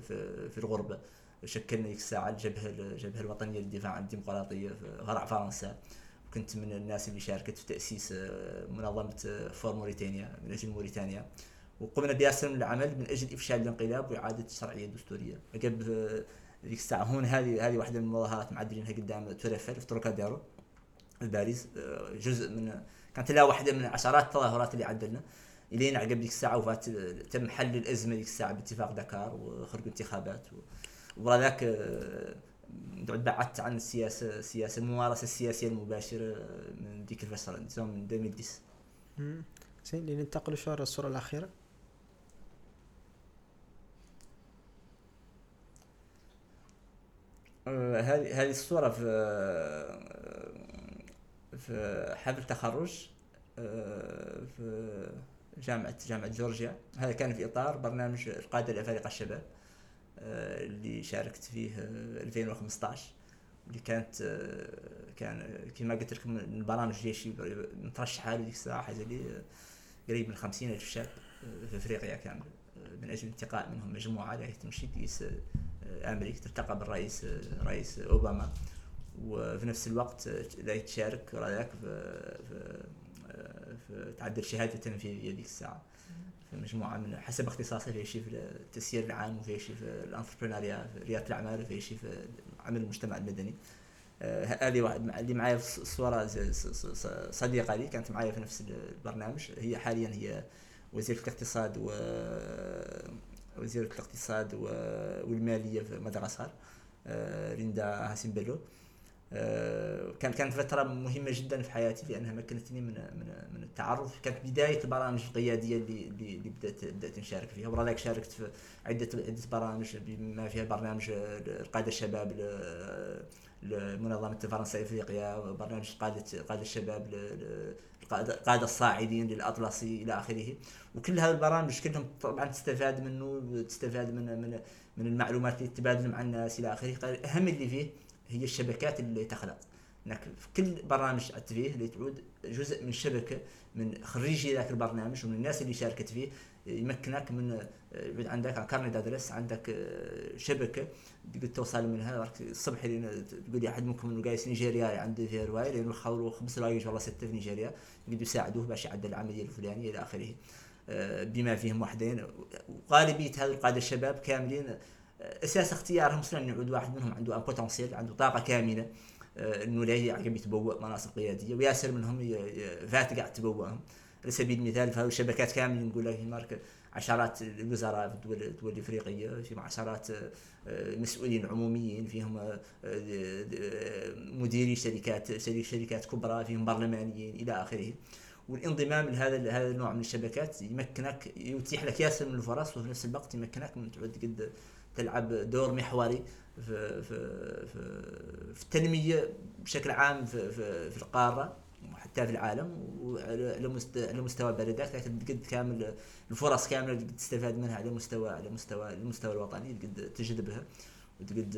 في الغربه شكلنا ذيك الساعة الجبهة الجبهة الوطنية للدفاع عن الديمقراطية في غرع فرنسا. كنت من الناس اللي شاركت في تأسيس آه، منظمة آه، فور موريتانيا من أجل موريتانيا. وقمنا بياسر من العمل من أجل إفشال الانقلاب وإعادة الشرعية الدستورية. عقب آه، ذيك الساعة هون هذه هذه واحدة من المظاهرات معدلينها قدام Tour Eiffel في تروكاديرو باريس آه، جزء من كانت لها واحدة من عشرات التظاهرات اللي عدلنا. إلين عقب ديك الساعة وفات تم حل الأزمة ديك الساعة باتفاق دكار وخرجوا انتخابات وورا ذاك آه، بعدت عن السياسة السياسة الممارسة السياسية المباشرة آه، من ديك الفترة من 2010 مم. زين لننتقل شو الصورة الأخيرة. هذه هذه الصورة في في حفل تخرج في جامعة جامعة جورجيا. هذا كان في إطار برنامج القادة لأفارقة الشباب اللي شاركت فيه آه، 2015 اللي كانت كان كما قلت لكم من البرامج الجيشي مترشحة لديك الساعة حاجة اللي آه، قريب من خمسين ألف شاب في أفريقيا كامل آه، من أجل الانتقاء منهم مجموعة اللي تمشي أمريكا تلتقى بالرئيس رئيس أوباما. وفي نفس الوقت لا تشارك رأيك في, في, في تعدل شهادة التنفيذية ذيك الساعة. في مجموعة من حسب اختصاصه في شيء في التسيير العام وفي شيء في الانتربرونيا في ريادة الأعمال وفي شيء في عمل المجتمع المدني. آه، هذه واحد اللي معايا الصورة صديقة لي كانت معايا في نفس البرنامج. هي حاليا هي وزيرة الاقتصاد و وزيره الاقتصاد والمالية في مدغشقر ريندا هاسين بيلو آه، كان كانت فترة مهمة جدا في حياتي لأنها مكنتني من من من التعرف. كانت بداية البرامج القيادية اللي اللي, بدات بدأت نشارك فيها. وبرا شاركت في عده عدة برامج بما فيها برنامج القادة الشباب لمنظمة فرنسا افريقيا برنامج قاده قادة الشباب القادة الصاعدين للأطلسي إلى آخره. وكل هذه البرامج كلهم طبعا تستفاد منه تستفاد من من من المعلومات اللي تتبادل مع الناس إلى آخره. أهم اللي فيه هي الشبكات اللي تخلق. إنك في كل برامج فيه اللي تعود جزء من شبكة من خريجي ذاك البرنامج ومن الناس اللي شاركت فيه يمكنك من عندك كارني دادرس عندك آه، شبكة تقدر توصل منها. الصبح تقول لي أحد منكم إنه جايس نيجيريا عنده في رواية لأنه خاوروا خمس روايج والله ستة في نيجيريا يقدروا يساعدوه باش يعدل العملية الفلانية إلى آخره. بما فيهم وحدين. وغالبية هذه القادة الشباب كاملين أساس اختيارهم مثلا يعود واحد منهم عنده ان بوتنسيال عنده طاقة كاملة آه، إنه لا يعقب يتبوأ مناصب قيادية. وياسر منهم فات قاعد تبوأهم على سبيل المثال في الشبكات كاملة نقول لك مارك عشرات الوزراء في الدول الدول الإفريقية في عشرات آه، مسؤولين عموميين فيهم آه، مديري شركات شركات كبرى فيهم برلمانيين إلى آخره. والانضمام لهذا هذا النوع من الشبكات يمكنك يتيح لك ياسر من الفرص وفي نفس الوقت يمكنك من تعود قد تلعب دور محوري في في في, في التنمية بشكل عام في, في, في القارة وحتى في العالم وعلى مستوى على مستوى البلدات لكن قد كامل الفرص كاملة اللي تستفاد منها على مستوى على مستوى المستوى الوطني قد تجذبها وتقد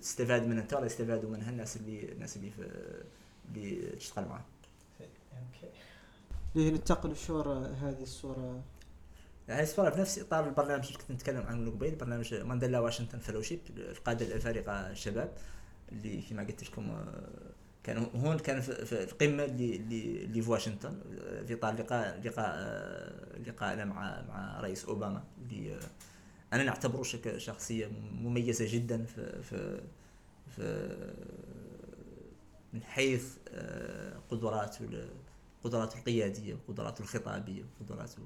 تستفاد منها ولا يستفادوا منها الناس اللي الناس اللي اللي تشتغل معاهم. ننتقل الشورى هذه الصورة. هاي الصورة في نفس إطار البرنامج اللي كنت نتكلم عنه قبيل برنامج مانديلا واشنطن فلوشيب القادة الافارقه الشباب اللي كما قلت لكم آه، كان هون كان في القمه اللي اللي في واشنطن آه، في اطار لقاء لقاء آه، لقائنا مع مع رئيس أوباما اللي أنا نعتبره شخصية مميزة جدا في في في من حيث قدراته قدراته القيادية وقدراته الخطابية وقدراته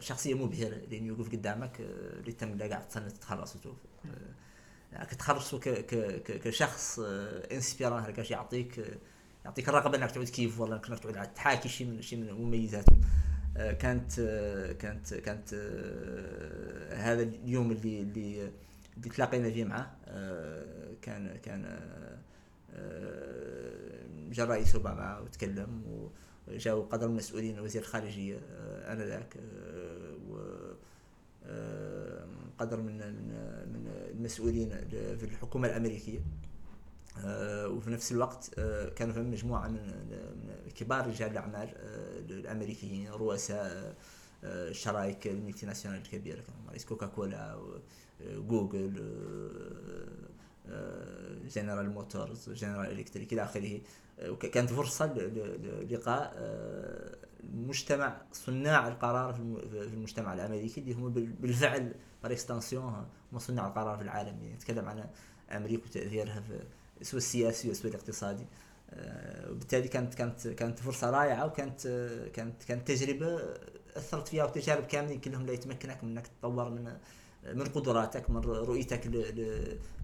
شخصية مبهرة لين يوقف قدامك اللي تم لا قاعد تتخرص وتشوف كتخرص كشخص انسبيران هكا يعطيك يعطيك الرغبه إنك تعود كيف والله إنك تعود تحاكي شيء من شيء من مميزاته. كانت كانت كانت هذا اليوم اللي اللي اللي تلاقينا فيه معه كان كان جا الرئيس اوباما وتكلم و جاءوا قدر المسؤولين وزير الخارجية آه، آنذاك آه، و آه، قدر من من المسؤولين في الحكومة الأمريكية. وفي نفس الوقت كانوا في مجموعة من كبار رجال الأعمال الأمريكيين رؤساء الشرايك ال multinationales الكبيرة رئيس كوكا كولا جوجل جنرال موتورز جنرال إلكتريك إلى آخره. كانت فرصة للقاء المجتمع صناع القرار في المجتمع الأمريكي اللي هم بالفعل par extension هم صناع القرار في العالم. يعني نتكلم عن أمريكا وتأثيرها في سواء السياسي وسواء الاقتصادي. وبالتالي كانت كانت كانت فرصة رائعة وكانت كانت كانت تجربة أثرت فيها وتجارب كاملين كلهم لا يتمكنك من إنك تطور من من قدراتك من رؤيتك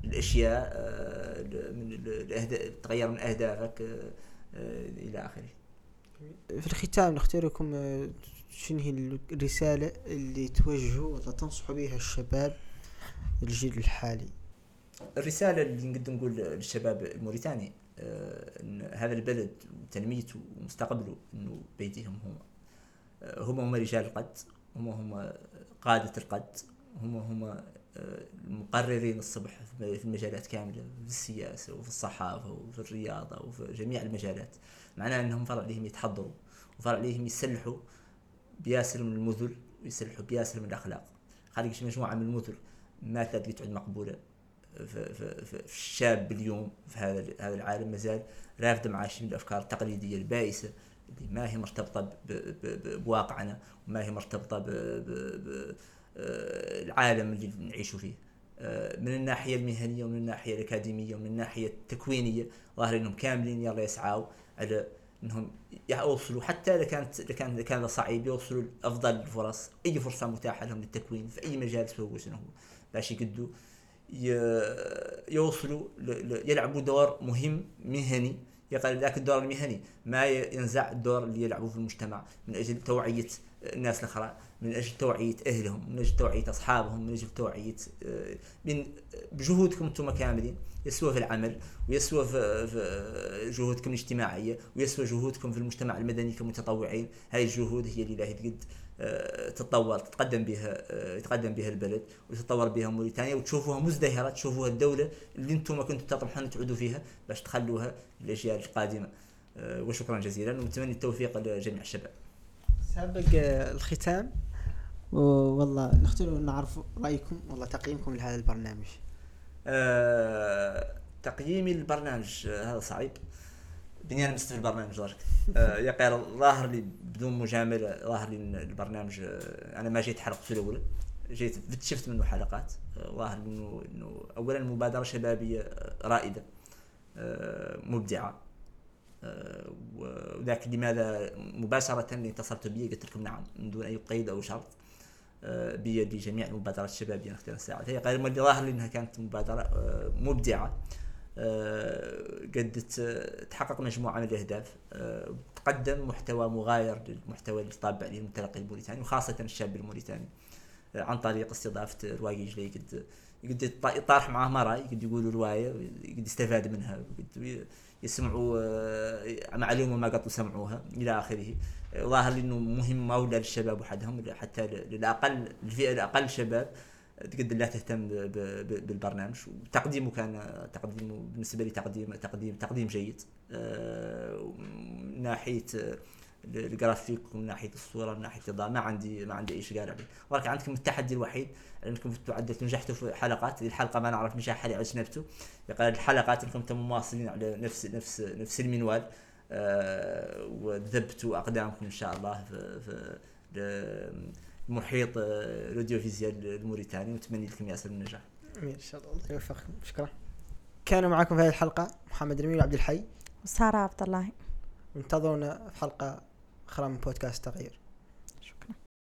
للأشياء آه، من تغير من أهدافك آه، إلى آخره. في الختام نختاركم آه، شنو هي الرسالة اللي توجهوا وتنصحوا بها الشباب الجيل الحالي. الرسالة اللي نقدر نقول للشباب الموريتاني إن هذا البلد وتنميته ومستقبله إنه بيديهم هم هم هم رجال القد هم هم قادة القد. هم هم المقررين الصبح في المجالات كاملة في السياسة وفي الصحافة وفي الرياضة وفي جميع المجالات. معناه أنهم فرع عليهم يتحضروا وفرع عليهم يسلحوا بياسر من المذل ويسلحوا بياسر من الأخلاق. خليك مجموعة من المذل ما تلاقي تعود مقبولة في, في, في, في الشاب اليوم في هذا هذا العالم. مازال رافد مع شي من الأفكار التقليدية البائسة اللي ما هي مرتبطة ب- ب- ب- بواقعنا وما هي مرتبطة بالعالم اللي نعيش فيه. آه، من الناحية المهنية ومن الناحية الأكاديمية ومن الناحية التكوينية ظاهر انهم كاملين يلا يسعوا على إنهم يوصلوا حتى إذا كانت إذا كان إذا كان صعيب يوصلوا لأفضل الفرص. أي فرصة متاحة لهم للتكوين في أي مجال سووا شنو باش يقدوا يوصلوا يلعبوا دور مهم مهني. يقال ذاك الدور المهني ما ينزع الدور اللي يلعبوه في المجتمع من أجل توعية الناس الأخرى من أجل توعية أهلهم من أجل توعية أصحابهم من أجل توعية آه، من بجهودكم أنتم كاملين. يسوى في العمل ويسوى في في جهودكم الاجتماعية ويسوى جهودكم في المجتمع المدني كمتطوعين. هذه الجهود هي اللي راهي تقد آه، تتطور تتقدم بها آه، يتقدم بها البلد وتتطور بها موريتانيا. وتشوفوها مزدهرة تشوفوها الدولة اللي أنتم كنتم تطمحون تعودوا فيها باش تخلوها للأجيال القادمة. آه، وشكرا جزيلا ونتمنى التوفيق لجميع الشباب. سابق آه، الختام. والله نختار نعرف رأيكم والله تقييمكم لهذا البرنامج. آه، تقييمي للبرنامج آه، هذا صعيب. بني أنا مستفيد البرنامج درك آه، يا ظاهر لي بدون مجاملة ظاهر لي البرنامج آه، أنا ما جيت حلقته الاولى جيت شفت منه حلقات. ظاهر إنه إنه اولا مبادرة شبابية رائدة مبدعة. آه، وذاك لماذا مباشرة اللي اتصلت بي؟ قلت لكم نعم من دون أي قيد أو شرط آه، بيد لجميع المبادرات الشبابيه نختار الساعة. هي غير ظاهر لي انها كانت مبادرة آه، مبدعة. آه، قد تحقق مجموعة من الأهداف. آه، تقدم محتوى مغاير للمحتوى اللي طابع عليه المتلقي الموريتاني وخاصة الشاب الموريتاني عن طريق استضافة رواقي جلي. قد قد يط- يطارح معاه مراي قد يقولوا رواية قد يستفاد منها قد يسمعوا آه، معلومه ما قد سمعوها إلى آخره. آه، ظاهر إنه مهم ما ولا للشباب وحدهم حتى للأقل الفئه الأقل شباب تقدر لا تهتم بالبرنامج. وتقديمه كان تقديمه بالنسبة لي تقديم تقديم تقديم جيد. آه، من ناحية آه، الجرافيك ومن ناحية الصورة من ناحية الإضاءة. ما عندي ما عندي أي اشكال عليه. ولكن عندكم التحدي الوحيد أنكم تعدلتوا نجحتوا في حلقات الحلقة ما نعرف نجاح اللي اجنبته يقال الحلقات أنكم أنتم مواصلين على نفس نفس نفس المنوال. آه، وذبتوا أقدامكم إن شاء الله في في ل- محيط آه، ال audiovisuel الموريتاني. ونتمنى لكم ياسر من النجاح. آمين. إن شاء الله. الله يوفقكم. شكرا. كانوا معكم في هذه الحلقة محمد رمي وعبد الحي. وسارة عبد الله. وانتظرونا في حلقة أخرى من بودكاست تغيير.